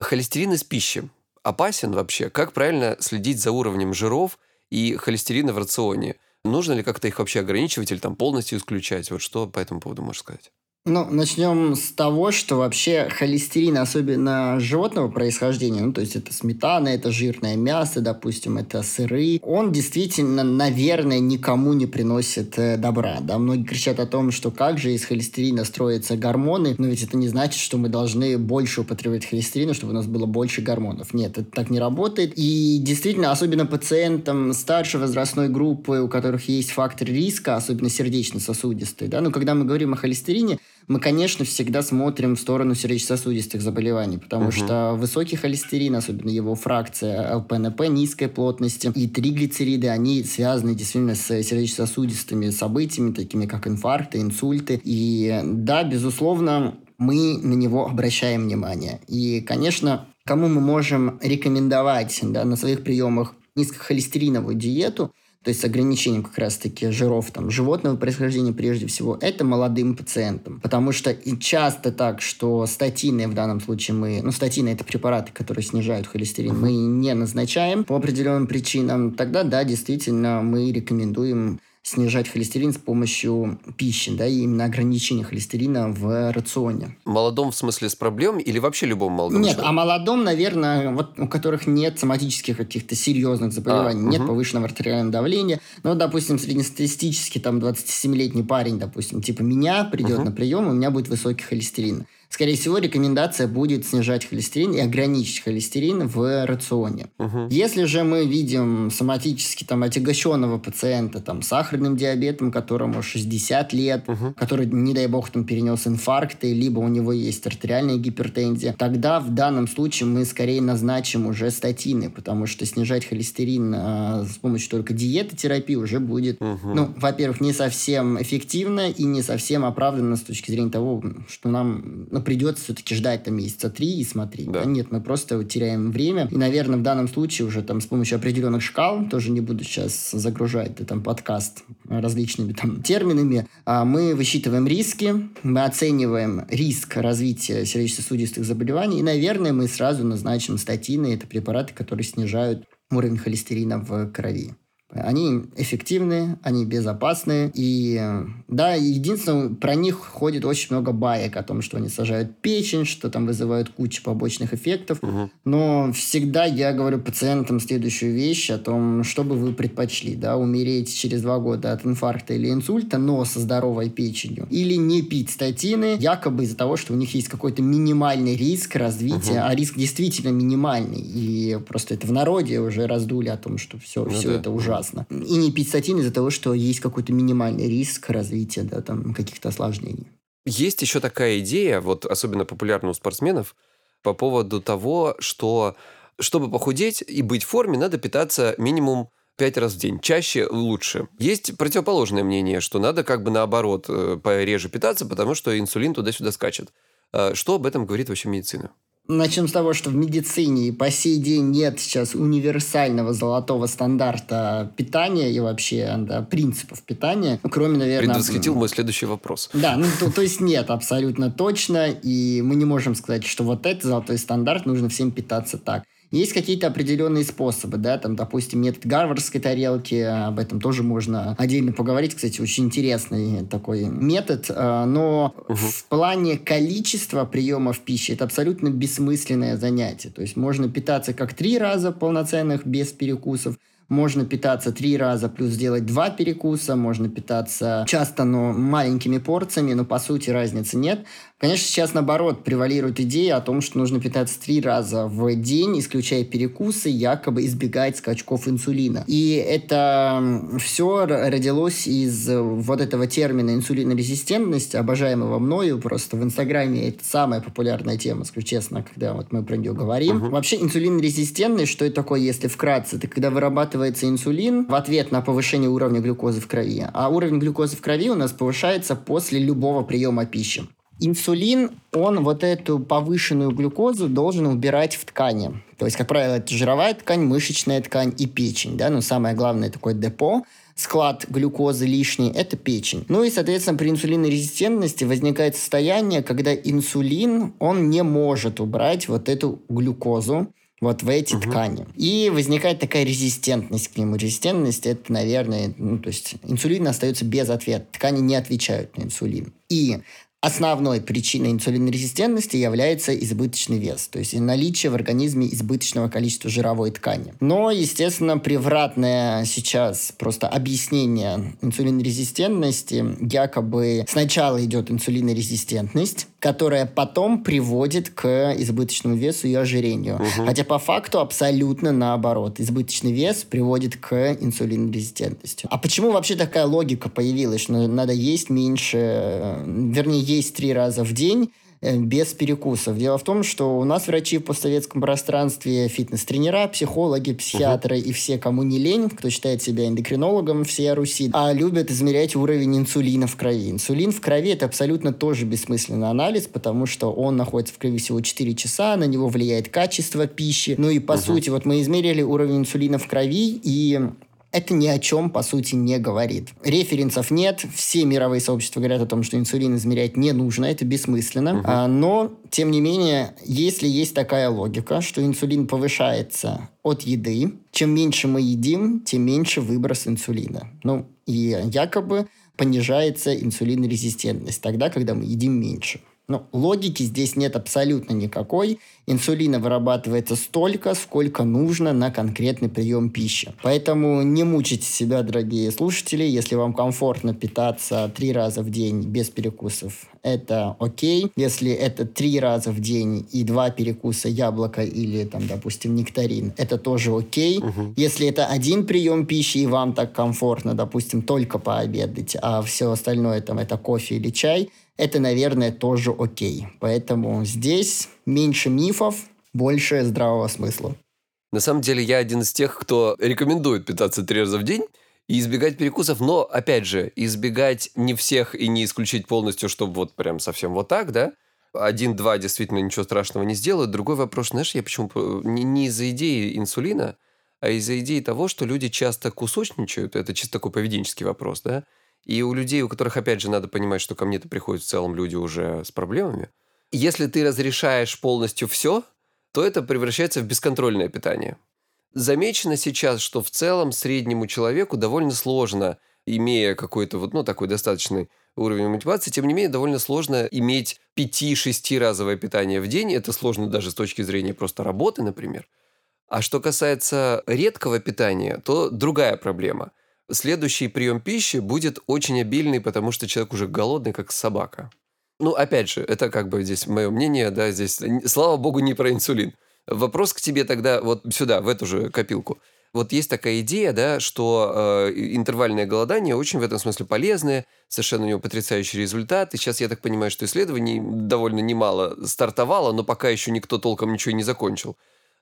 Холестерин из пищи опасен вообще? Как правильно следить за уровнем жиров и холестерина в рационе? Нужно ли как-то их вообще ограничивать или там полностью исключать? Вот что по этому поводу можешь сказать? Ну, начнем с того, что вообще холестерин, особенно животного происхождения, ну, то есть это сметана, это жирное мясо, допустим, это сыры, он действительно, наверное, никому не приносит э, добра, да. Многие кричат о том, что как же из холестерина строятся гормоны, но ведь это не значит, что мы должны больше употреблять холестерина, чтобы у нас было больше гормонов. Нет, это так не работает. И действительно, особенно пациентам старшей возрастной группы, у которых есть фактор риска, особенно сердечно-сосудистый, да, но когда мы говорим о холестерине, мы, конечно, всегда смотрим в сторону сердечно-сосудистых заболеваний, потому угу. что высокий холестерин, особенно его фракция ЛПНП низкой плотности и триглицериды, они связаны действительно с сердечно-сосудистыми событиями, такими как инфаркты, инсульты. И да, безусловно, мы на него обращаем внимание. И, конечно, кому мы можем рекомендовать да, на своих приемах низкохолестериновую диету – то есть с ограничением как раз-таки жиров там, животного происхождения прежде всего, это молодым пациентам. Потому что и часто так, что статины в данном случае мы, ну, статины это препараты, которые снижают холестерин, мы не назначаем по определенным причинам, тогда, да, действительно, мы рекомендуем снижать холестерин с помощью пищи, да, и именно ограничение холестерина в рационе. Молодом в смысле с проблем или вообще любом молодом? Нет, человеку? а молодом, наверное, вот у которых нет соматических каких-то серьезных заболеваний, а, нет угу. повышенного артериального давления. Ну, допустим, среднестатистический там 27-летний парень, допустим, типа меня придет угу. на прием, у меня будет высокий холестерин. Скорее всего, рекомендация будет снижать холестерин и ограничить холестерин в рационе. Угу. Если же мы видим соматически там отягощенного пациента там сахарным диабетом, которому 60 лет, угу. который, не дай бог, там перенес инфаркты, либо у него есть артериальная гипертензия, тогда в данном случае мы скорее назначим уже статины, потому что снижать холестерин э, с помощью только диеты, терапии уже будет, угу. ну, во-первых, не совсем эффективно и не совсем оправданно с точки зрения того, что нам ну, придется все-таки ждать там месяца три и смотреть. Да. Да? Нет, мы просто теряем время. И, наверное, в данном случае уже там с помощью определенных шкал, тоже не буду сейчас загружать там подкаст различными там терминами, а мы высчитываем риски, мы оцениваем риск развития сердечно-сосудистых заболеваний, и, наверное, мы сразу назначим статины, это препараты, которые снижают уровень холестерина в крови. Они эффективны, они безопасны. И да, единственное, про них ходит очень много баек о том, что они сажают печень, что там вызывают кучу побочных эффектов. Угу. Но всегда я говорю пациентам следующую вещь о том, что бы вы предпочли, да, умереть через два года от инфаркта или инсульта, но со здоровой печенью, или не пить статины, якобы из-за того, что у них есть какой-то минимальный риск развития, угу. а риск действительно минимальный. И просто это в народе уже раздули о том, что все, ну, все да. это ужасно опасно. И не пить статин из-за того, что есть какой-то минимальный риск развития да, там, каких-то осложнений. Есть еще такая идея, вот особенно популярна у спортсменов, по поводу того, что чтобы похудеть и быть в форме, надо питаться минимум пять раз в день. Чаще лучше. Есть противоположное мнение, что надо как бы наоборот э, пореже питаться, потому что инсулин туда-сюда скачет. Э, что об этом говорит вообще медицина? Начнем с того, что в медицине по сей день нет сейчас универсального золотого стандарта питания и вообще да, принципов питания, ну, кроме, наверное... Предвосхитил мой следующий вопрос. Да, ну то, то есть нет, абсолютно точно, и мы не можем сказать, что вот этот золотой стандарт, нужно всем питаться так. Есть какие-то определенные способы, да, там, допустим, метод гарвардской тарелки, об этом тоже можно отдельно поговорить, кстати, очень интересный такой метод, э, но угу. в плане количества приемов пищи это абсолютно бессмысленное занятие, то есть можно питаться как три раза полноценных без перекусов, можно питаться три раза плюс сделать два перекуса, можно питаться часто, но маленькими порциями, но по сути разницы нет. Конечно, сейчас наоборот превалирует идея о том, что нужно питаться три раза в день, исключая перекусы, якобы избегать скачков инсулина. И это все родилось из вот этого термина инсулинорезистентность, обожаемого мною, просто в Инстаграме это самая популярная тема, скажу честно, когда вот мы про нее говорим. Uh-huh. Вообще инсулинорезистентность, что это такое, если вкратце? Это когда вырабатывается инсулин в ответ на повышение уровня глюкозы в крови. А уровень глюкозы в крови у нас повышается после любого приема пищи. Инсулин, он вот эту повышенную глюкозу должен убирать в ткани. То есть, как правило, это жировая ткань, мышечная ткань и печень. Да? Но самое главное такое депо склад глюкозы лишний, это печень. Ну и, соответственно, при инсулинорезистентности возникает состояние, когда инсулин, он не может убрать вот эту глюкозу вот в эти угу. ткани. И возникает такая резистентность к нему. Резистентность это, наверное, ну, то есть инсулин остается без ответа. Ткани не отвечают на инсулин. И Основной причиной инсулинорезистентности является избыточный вес, то есть наличие в организме избыточного количества жировой ткани. Но, естественно, превратное сейчас просто объяснение инсулинорезистентности, якобы сначала идет инсулинорезистентность, которая потом приводит к избыточному весу и ожирению. Угу. Хотя по факту абсолютно наоборот. Избыточный вес приводит к инсулинорезистентности. А почему вообще такая логика появилась, что надо есть меньше, э, вернее, есть три раза в день, без перекусов. Дело в том, что у нас врачи в постсоветском пространстве, фитнес-тренера, психологи, психиатры угу. и все, кому не лень, кто считает себя эндокринологом всей Руси, а любят измерять уровень инсулина в крови. Инсулин в крови это абсолютно тоже бессмысленный анализ, потому что он находится в крови всего 4 часа, на него влияет качество пищи. Ну и по угу. сути, вот мы измерили уровень инсулина в крови, и это ни о чем, по сути, не говорит. Референсов нет, все мировые сообщества говорят о том, что инсулин измерять не нужно, это бессмысленно. Угу. А, но, тем не менее, если есть такая логика, что инсулин повышается от еды, чем меньше мы едим, тем меньше выброс инсулина. Ну, и якобы понижается инсулинорезистентность тогда, когда мы едим меньше. Но логики здесь нет абсолютно никакой. Инсулина вырабатывается столько, сколько нужно на конкретный прием пищи. Поэтому не мучайте себя, дорогие слушатели, если вам комфортно питаться три раза в день без перекусов. Это окей. Если это три раза в день и два перекуса яблоко или, там, допустим, нектарин, это тоже окей. Угу. Если это один прием пищи и вам так комфортно, допустим, только пообедать, а все остальное там это кофе или чай – это, наверное, тоже окей. Поэтому здесь меньше мифов, больше здравого смысла. На самом деле я один из тех, кто рекомендует питаться три раза в день и избегать перекусов, но, опять же, избегать не всех и не исключить полностью, чтобы вот прям совсем вот так, да? Один-два действительно ничего страшного не сделают. Другой вопрос, знаешь, я почему... Не, не из-за идеи инсулина, а из-за идеи того, что люди часто кусочничают. Это чисто такой поведенческий вопрос, да? И у людей, у которых, опять же, надо понимать, что ко мне-то приходят в целом люди уже с проблемами. Если ты разрешаешь полностью все, то это превращается в бесконтрольное питание. Замечено сейчас, что в целом среднему человеку довольно сложно, имея какой-то вот, ну, такой достаточный уровень мотивации, тем не менее, довольно сложно иметь 5-6 разовое питание в день. Это сложно даже с точки зрения просто работы, например. А что касается редкого питания, то другая проблема – следующий прием пищи будет очень обильный, потому что человек уже голодный, как собака. Ну, опять же, это как бы здесь мое мнение, да, здесь, слава богу, не про инсулин. Вопрос к тебе тогда вот сюда, в эту же копилку. Вот есть такая идея, да, что э, интервальное голодание очень в этом смысле полезное, совершенно у него потрясающий результат. И сейчас я так понимаю, что исследований довольно немало стартовало, но пока еще никто толком ничего не закончил.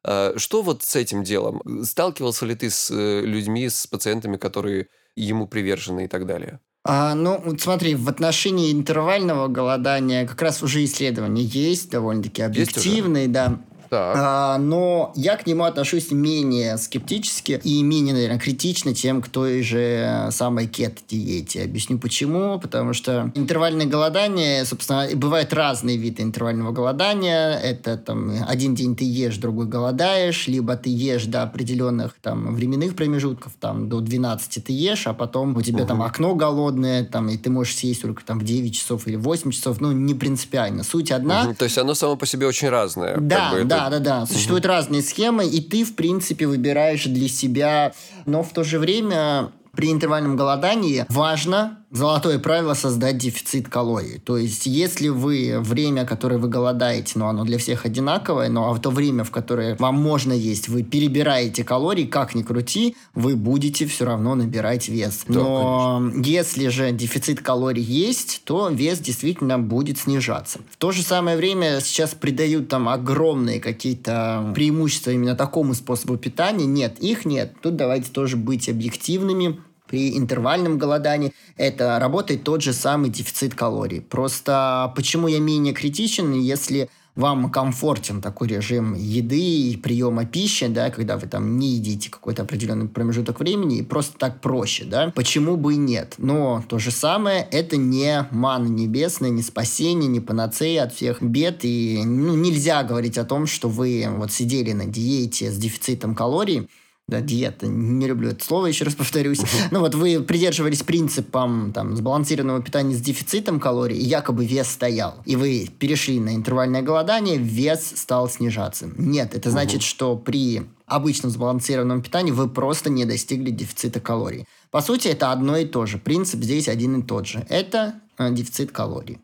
А, что вот с этим делом? Сталкивался ли ты с э, людьми, с пациентами, которые ему привержены и так далее? А, ну, вот смотри, в отношении интервального голодания как раз уже исследования есть, довольно-таки объективные, да. А, но я к нему отношусь менее скептически и менее, наверное, критично, чем к той же самой кет-диете. Объясню почему. Потому что интервальное голодание, собственно, бывают разные виды интервального голодания. Это там один день ты ешь, другой голодаешь, либо ты ешь до определенных там временных промежутков, там до 12 ты ешь, а потом у тебя угу. там окно голодное, там, и ты можешь съесть только там в 9 часов или 8 часов, ну, не принципиально. Суть одна. Угу. То есть оно само по себе очень разное. Да, как бы, да, да, да, да. Существуют угу. разные схемы, и ты, в принципе, выбираешь для себя, но в то же время при интервальном голодании важно золотое правило создать дефицит калорий. То есть, если вы время, которое вы голодаете, но оно для всех одинаковое, но а в то время, в которое вам можно есть, вы перебираете калории, как ни крути, вы будете все равно набирать вес. Да, но конечно. если же дефицит калорий есть, то вес действительно будет снижаться. В то же самое время сейчас придают там огромные какие-то преимущества именно такому способу питания. Нет, их нет. Тут давайте тоже быть объективными при интервальном голодании это работает тот же самый дефицит калорий. Просто почему я менее критичен, если вам комфортен такой режим еды и приема пищи, да, когда вы там не едите какой-то определенный промежуток времени, и просто так проще, да, почему бы и нет? Но то же самое, это не мана небесная, не спасение, не панацея от всех бед, и ну, нельзя говорить о том, что вы вот сидели на диете с дефицитом калорий, да, диета, не люблю это слово, еще раз повторюсь. Ну вот вы придерживались принципам там, сбалансированного питания с дефицитом калорий, и якобы вес стоял. И вы перешли на интервальное голодание, вес стал снижаться. Нет, это значит, что при обычном сбалансированном питании вы просто не достигли дефицита калорий. По сути, это одно и то же. Принцип здесь один и тот же. Это э, дефицит калорий.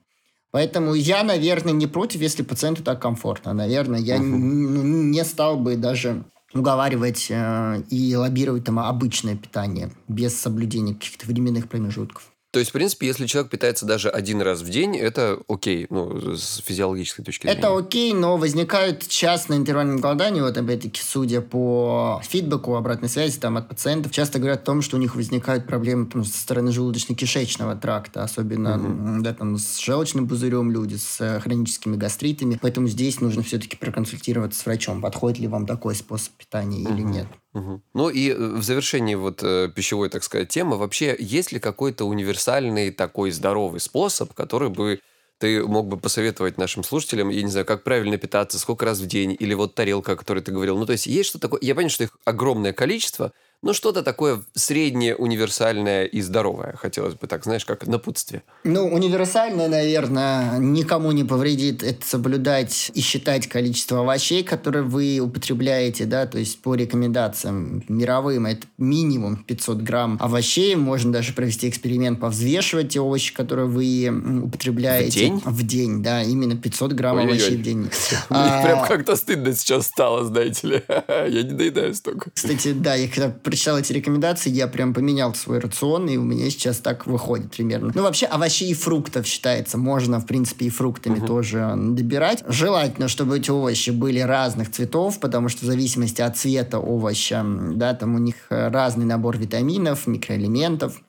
Поэтому я, наверное, не против, если пациенту так комфортно. Наверное, я uh-huh. не стал бы даже уговаривать э, и лоббировать там обычное питание без соблюдения каких-то временных промежутков. То есть, в принципе, если человек питается даже один раз в день, это окей, ну, с физиологической точки зрения. Это окей, но возникают часто на интервальном голодании, вот опять-таки, судя по фидбэку, обратной связи там, от пациентов, часто говорят о том, что у них возникают проблемы там, со стороны желудочно-кишечного тракта, особенно угу. да, там, с желчным пузырем люди, с хроническими гастритами. Поэтому здесь нужно все-таки проконсультироваться с врачом, подходит ли вам такой способ питания угу. или нет. Угу. Ну и э, в завершении вот э, пищевой, так сказать, темы, вообще есть ли какой-то универсальный такой здоровый способ, который бы ты мог бы посоветовать нашим слушателям, я не знаю, как правильно питаться, сколько раз в день, или вот тарелка, о которой ты говорил. Ну, то есть есть что такое... Я понимаю, что их огромное количество, ну, что-то такое среднее, универсальное и здоровое. Хотелось бы так, знаешь, как напутствие. Ну, универсальное, наверное, никому не повредит это соблюдать и считать количество овощей, которые вы употребляете, да, то есть по рекомендациям мировым это минимум 500 грамм овощей. Можно даже провести эксперимент, повзвешивать те овощи, которые вы употребляете. В день? В день, да, именно 500 грамм Ой-ой-ой. овощей в день. (laughs) Мне а... прям как-то стыдно сейчас стало, знаете ли. (laughs) Я не доедаю столько. Кстати, да, я когда прочитал эти рекомендации, я прям поменял свой рацион, и у меня сейчас так выходит примерно. Ну, вообще, овощей и фруктов считается. Можно, в принципе, и фруктами угу. тоже добирать. Желательно, чтобы эти овощи были разных цветов, потому что в зависимости от цвета овоща, да, там у них разный набор витаминов, микроэлементов.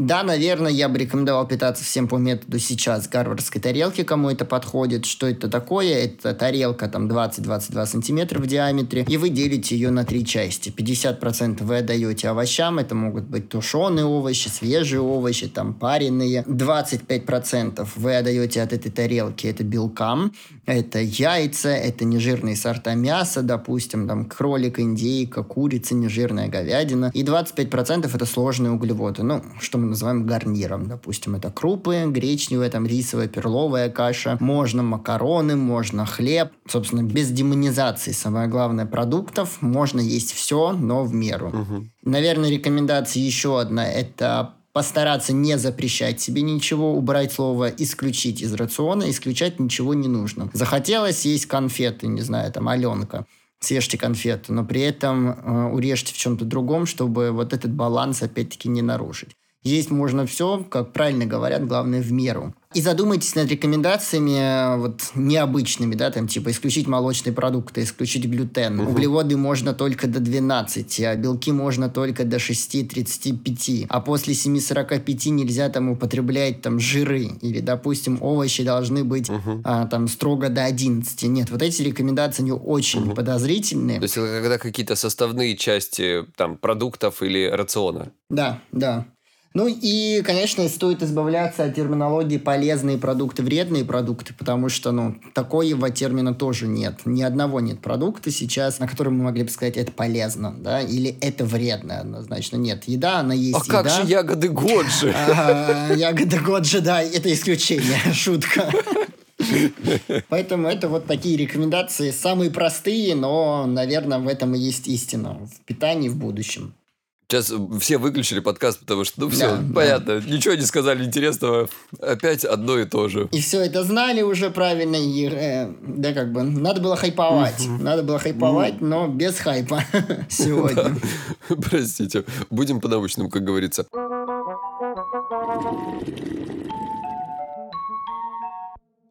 Да, наверное, я бы рекомендовал питаться всем по методу сейчас гарвардской тарелки, кому это подходит. Что это такое? Это тарелка там 20-22 сантиметра в диаметре, и вы делите ее на три части. 50% вы отдаете овощам, это могут быть тушеные овощи, свежие овощи, там пареные. 25% вы отдаете от этой тарелки, это белкам, это яйца, это нежирные сорта мяса, допустим, там кролик, индейка, курица, нежирная говядина. И 25% это сложные углеводы. Ну, что мы называем гарниром. Допустим, это крупы, гречневая, там рисовая, перловая каша. Можно макароны, можно хлеб. Собственно, без демонизации, самое главное, продуктов. Можно есть все, но в меру. Угу. Наверное, рекомендация еще одна – это постараться не запрещать себе ничего, убрать слово «исключить» из рациона, исключать ничего не нужно. Захотелось есть конфеты, не знаю, там, Аленка съешьте конфету, но при этом э, урежьте в чем-то другом, чтобы вот этот баланс опять-таки не нарушить. Есть можно все, как правильно говорят, главное в меру. И задумайтесь над рекомендациями э, вот необычными, да, там типа исключить молочные продукты, исключить глютен. Угу. Углеводы можно только до 12, а белки можно только до 6-35. А после 7-45 нельзя там употреблять там жиры. Или, допустим, овощи должны быть угу. а, там строго до 11. Нет, вот эти рекомендации, они очень угу. подозрительные. То есть когда какие-то составные части там продуктов или рациона? Да, да. Ну и, конечно, стоит избавляться от терминологии полезные продукты, вредные продукты, потому что, ну, такого термина тоже нет. Ни одного нет продукта сейчас, на котором мы могли бы сказать, это полезно, да, или это вредно, однозначно. Нет, еда, она есть А еда. как же ягоды Годжи? (laughs) Ягоды Годжи, да, это исключение, (laughs) шутка. Поэтому это вот такие рекомендации, самые простые, но, наверное, в этом и есть истина в питании в будущем. Сейчас все выключили подкаст, потому что, ну, все, да, понятно. Да. Ничего не сказали интересного. Опять одно и то же. И все это знали уже правильно. И, э, да, как бы, надо было хайповать. Надо было хайповать, но без хайпа (laughs) сегодня. (laughs) Простите. Будем по-научному, как говорится.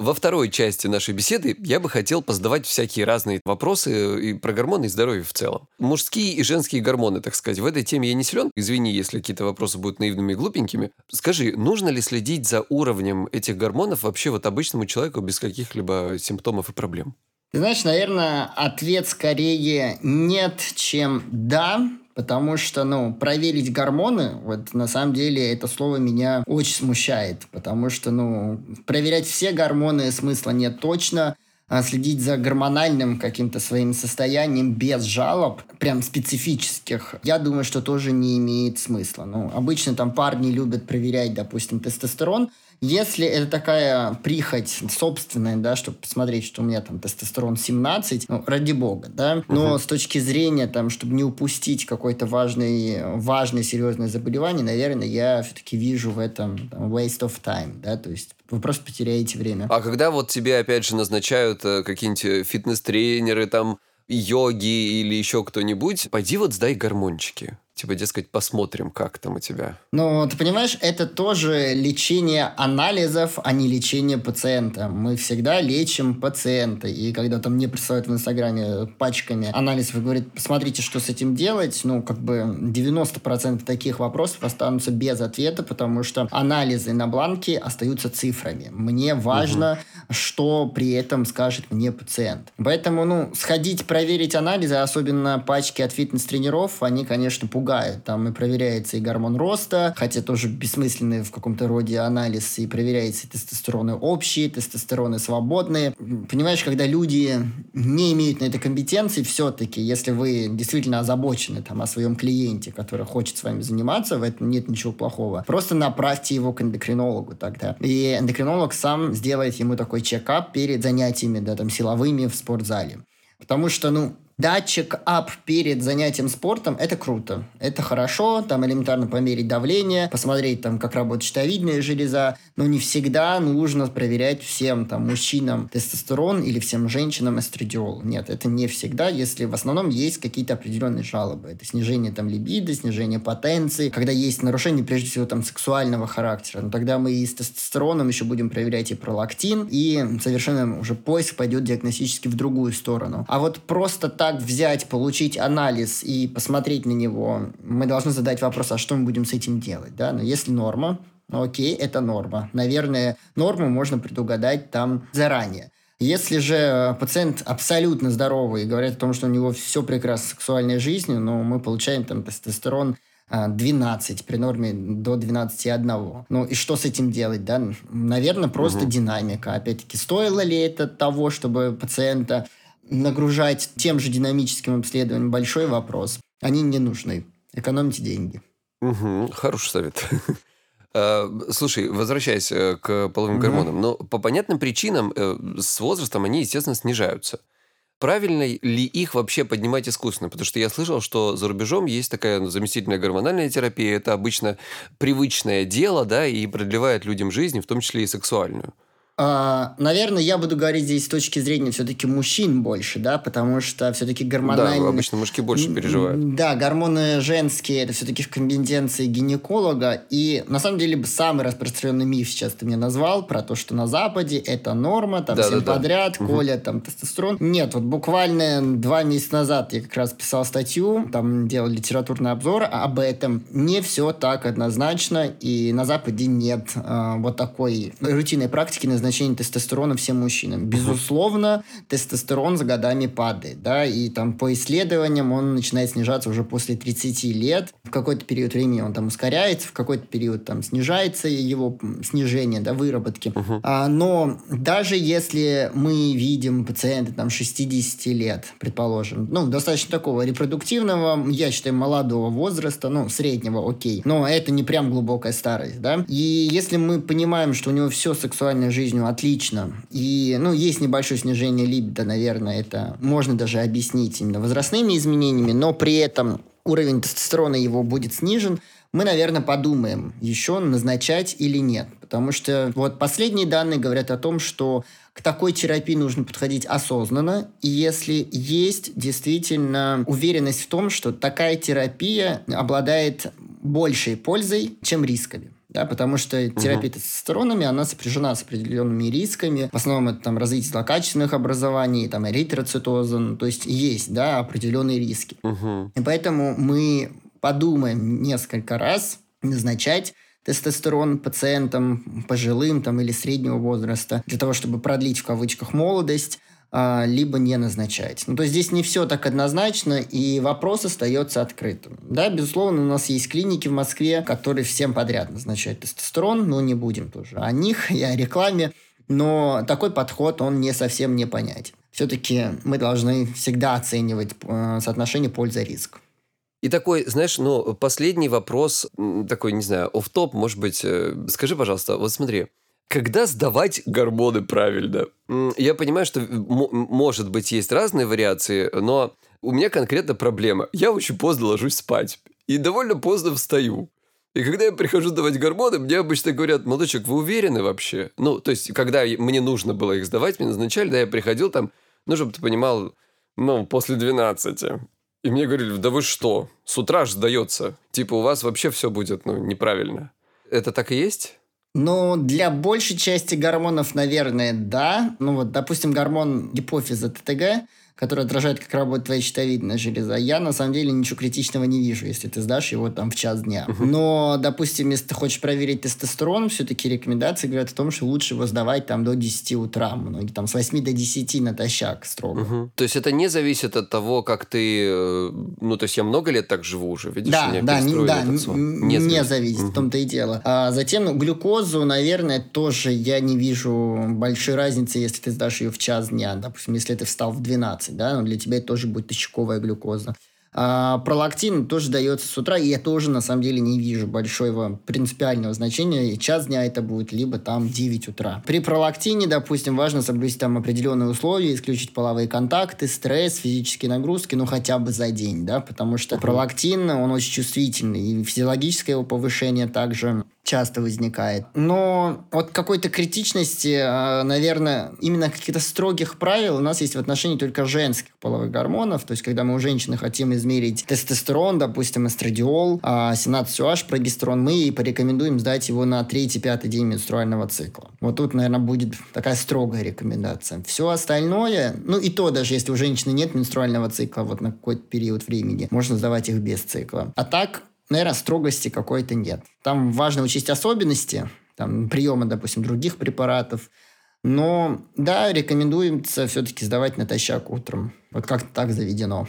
Во второй части нашей беседы я бы хотел позадавать всякие разные вопросы и про гормоны и здоровье в целом. Мужские и женские гормоны, так сказать. В этой теме я не силен. Извини, если какие-то вопросы будут наивными и глупенькими. Скажи, нужно ли следить за уровнем этих гормонов вообще вот обычному человеку без каких-либо симптомов и проблем? Ты знаешь, наверное, ответ скорее нет, чем да, потому что, ну, проверить гормоны, вот на самом деле это слово меня очень смущает, потому что, ну, проверять все гормоны смысла нет точно, а следить за гормональным каким-то своим состоянием без жалоб, прям специфических, я думаю, что тоже не имеет смысла. Ну, обычно там парни любят проверять, допустим, тестостерон, если это такая прихоть собственная, да, чтобы посмотреть, что у меня там тестостерон 17, ну, ради бога, да, но uh-huh. с точки зрения, там, чтобы не упустить какое-то важное, важное, серьезное заболевание, наверное, я все-таки вижу в этом там, waste of time, да, то есть вы просто потеряете время. А когда вот тебе, опять же, назначают э, какие-нибудь э, фитнес-тренеры, там, йоги или еще кто-нибудь, пойди вот сдай гормончики типа, дескать, посмотрим, как там у тебя. Ну, ты понимаешь, это тоже лечение анализов, а не лечение пациента. Мы всегда лечим пациента. И когда там мне присылают в Инстаграме пачками анализов и говорят, посмотрите, что с этим делать, ну, как бы 90% таких вопросов останутся без ответа, потому что анализы на бланке остаются цифрами. Мне важно, угу. что при этом скажет мне пациент. Поэтому, ну, сходить проверить анализы, особенно пачки от фитнес-тренеров, они, конечно, пугают пугает. Там и проверяется и гормон роста, хотя тоже бессмысленный в каком-то роде анализ, и проверяется и тестостероны общие, тестостероны свободные. Понимаешь, когда люди не имеют на это компетенции, все-таки, если вы действительно озабочены там, о своем клиенте, который хочет с вами заниматься, в этом нет ничего плохого. Просто направьте его к эндокринологу тогда. И эндокринолог сам сделает ему такой чекап перед занятиями, да, там, силовыми в спортзале. Потому что, ну, Датчик ап перед занятием спортом – это круто. Это хорошо, там элементарно померить давление, посмотреть, там, как работает щитовидная железа, но не всегда нужно проверять всем там, мужчинам тестостерон или всем женщинам эстрадиол. Нет, это не всегда, если в основном есть какие-то определенные жалобы. Это снижение там либидо, снижение потенции, когда есть нарушение, прежде всего, там, сексуального характера. Но тогда мы и с тестостероном еще будем проверять и пролактин, и совершенно уже поиск пойдет диагностически в другую сторону. А вот просто так так взять, получить анализ и посмотреть на него, мы должны задать вопрос, а что мы будем с этим делать, да? Но если норма, ну окей, это норма. Наверное, норму можно предугадать там заранее. Если же пациент абсолютно здоровый и говорит о том, что у него все прекрасно с сексуальной жизнью, но мы получаем там тестостерон 12 а, при норме до 12,1. Ну и что с этим делать, да? Наверное, просто угу. динамика. Опять-таки, стоило ли это того, чтобы пациента нагружать тем же динамическим обследованием большой вопрос. Они не нужны. Экономьте деньги. Угу, хороший совет. (laughs) А, слушай, возвращаясь э, к половым гормонам, но по понятным причинам э, с возрастом они, естественно, снижаются. Правильно ли их вообще поднимать искусственно? Потому что я слышал, что за рубежом есть такая ну, заместительная гормональная терапия. Это обычно привычное дело, да, и продлевает людям жизнь, в том числе и сексуальную. А, наверное, я буду говорить здесь с точки зрения все-таки мужчин больше, да, потому что все-таки гормональные... Да, обычно мужики больше переживают. Да, гормоны женские, это все-таки в компетенции гинеколога, и на самом деле самый распространенный миф сейчас ты мне назвал про то, что на Западе это норма, там да, всем да, подряд, да. колят там тестостерон. Нет, вот буквально два месяца назад я как раз писал статью, там делал литературный обзор об этом. Не все так однозначно, и на Западе нет э, вот такой рутинной практики назначения назначение тестостерона всем мужчинам. Безусловно, тестостерон за годами падает, да, и там по исследованиям он начинает снижаться уже после 30 лет. В какой-то период времени он там ускоряется, в какой-то период там снижается его снижение, да, выработки. Uh-huh. А, но даже если мы видим пациента там 60 лет, предположим, ну, достаточно такого репродуктивного, я считаю, молодого возраста, ну, среднего, окей, но это не прям глубокая старость, да, и если мы понимаем, что у него все сексуальная жизнь жизнью отлично. И, ну, есть небольшое снижение либидо, наверное, это можно даже объяснить именно возрастными изменениями, но при этом уровень тестостерона его будет снижен, мы, наверное, подумаем, еще назначать или нет. Потому что вот последние данные говорят о том, что к такой терапии нужно подходить осознанно. И если есть действительно уверенность в том, что такая терапия обладает большей пользой, чем рисками да, потому что терапия угу. тестостеронами, она сопряжена с определенными рисками. В основном это там развитие злокачественных образований, там эритроцитоза, ну, то есть есть, да, определенные риски. Угу. И поэтому мы подумаем несколько раз назначать тестостерон пациентам пожилым там, или среднего возраста для того, чтобы продлить в кавычках молодость, либо не назначать. Ну, то есть здесь не все так однозначно, и вопрос остается открытым. Да, безусловно, у нас есть клиники в Москве, которые всем подряд назначают тестостерон, но не будем тоже о них и о рекламе. Но такой подход, он не совсем не понятен. Все-таки мы должны всегда оценивать э, соотношение польза-риск. И такой, знаешь, ну, последний вопрос, такой, не знаю, оф топ может быть. Э, скажи, пожалуйста, вот смотри, когда сдавать гормоны правильно? Я понимаю, что может быть есть разные вариации, но у меня конкретно проблема. Я очень поздно ложусь спать и довольно поздно встаю. И когда я прихожу давать гормоны, мне обычно говорят, молодочек, вы уверены вообще? Ну, то есть, когда мне нужно было их сдавать, мне назначали, да, я приходил там, ну, чтобы ты понимал, ну, после 12. И мне говорили, да вы что, с утра же сдается. Типа, у вас вообще все будет, ну, неправильно. Это так и есть? Ну, для большей части гормонов, наверное, да. Ну вот, допустим, гормон гипофиза ТТГ, который отражает, как работает твоя щитовидная железа. Я, на самом деле, ничего критичного не вижу, если ты сдашь его там в час дня. Uh-huh. Но, допустим, если ты хочешь проверить тестостерон, все-таки рекомендации говорят о том, что лучше его сдавать там до 10 утра. Многие там с 8 до 10 натощак строго. Uh-huh. То есть это не зависит от того, как ты... Э, ну, то есть я много лет так живу уже, видишь? Да, да, не, да, не, не зависит, uh-huh. в том-то и дело. А затем ну, глюкозу, наверное, тоже я не вижу большой разницы, если ты сдашь ее в час дня. Допустим, если ты встал в 12 12, да, но для тебя это тоже будет точковая глюкоза. А пролактин тоже дается с утра, и я тоже, на самом деле, не вижу большого принципиального значения. И час дня это будет либо там 9 утра. При пролактине, допустим, важно соблюсти там определенные условия, исключить половые контакты, стресс, физические нагрузки, ну хотя бы за день, да, потому что пролактин, он очень чувствительный, и физиологическое его повышение также часто возникает. Но вот какой-то критичности, а, наверное, именно каких-то строгих правил у нас есть в отношении только женских половых гормонов. То есть, когда мы у женщины хотим измерить тестостерон, допустим, эстрадиол, 17-OH, а, прогестерон, мы ей порекомендуем сдать его на 3-5 день менструального цикла. Вот тут, наверное, будет такая строгая рекомендация. Все остальное, ну и то, даже если у женщины нет менструального цикла вот на какой-то период времени, можно сдавать их без цикла. А так, наверное, строгости какой-то нет. Там важно учесть особенности там, приема, допустим, других препаратов. Но да, рекомендуется все-таки сдавать натощак утром. Вот как-то так заведено.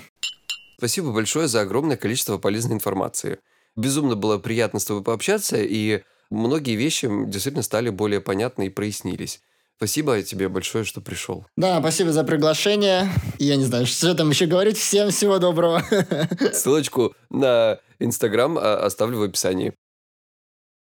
Спасибо большое за огромное количество полезной информации. Безумно было приятно с тобой пообщаться, и многие вещи действительно стали более понятны и прояснились. Спасибо тебе большое, что пришел. Да, спасибо за приглашение. Я не знаю, что там еще говорить. Всем всего доброго. Ссылочку на Инстаграм а, оставлю в описании.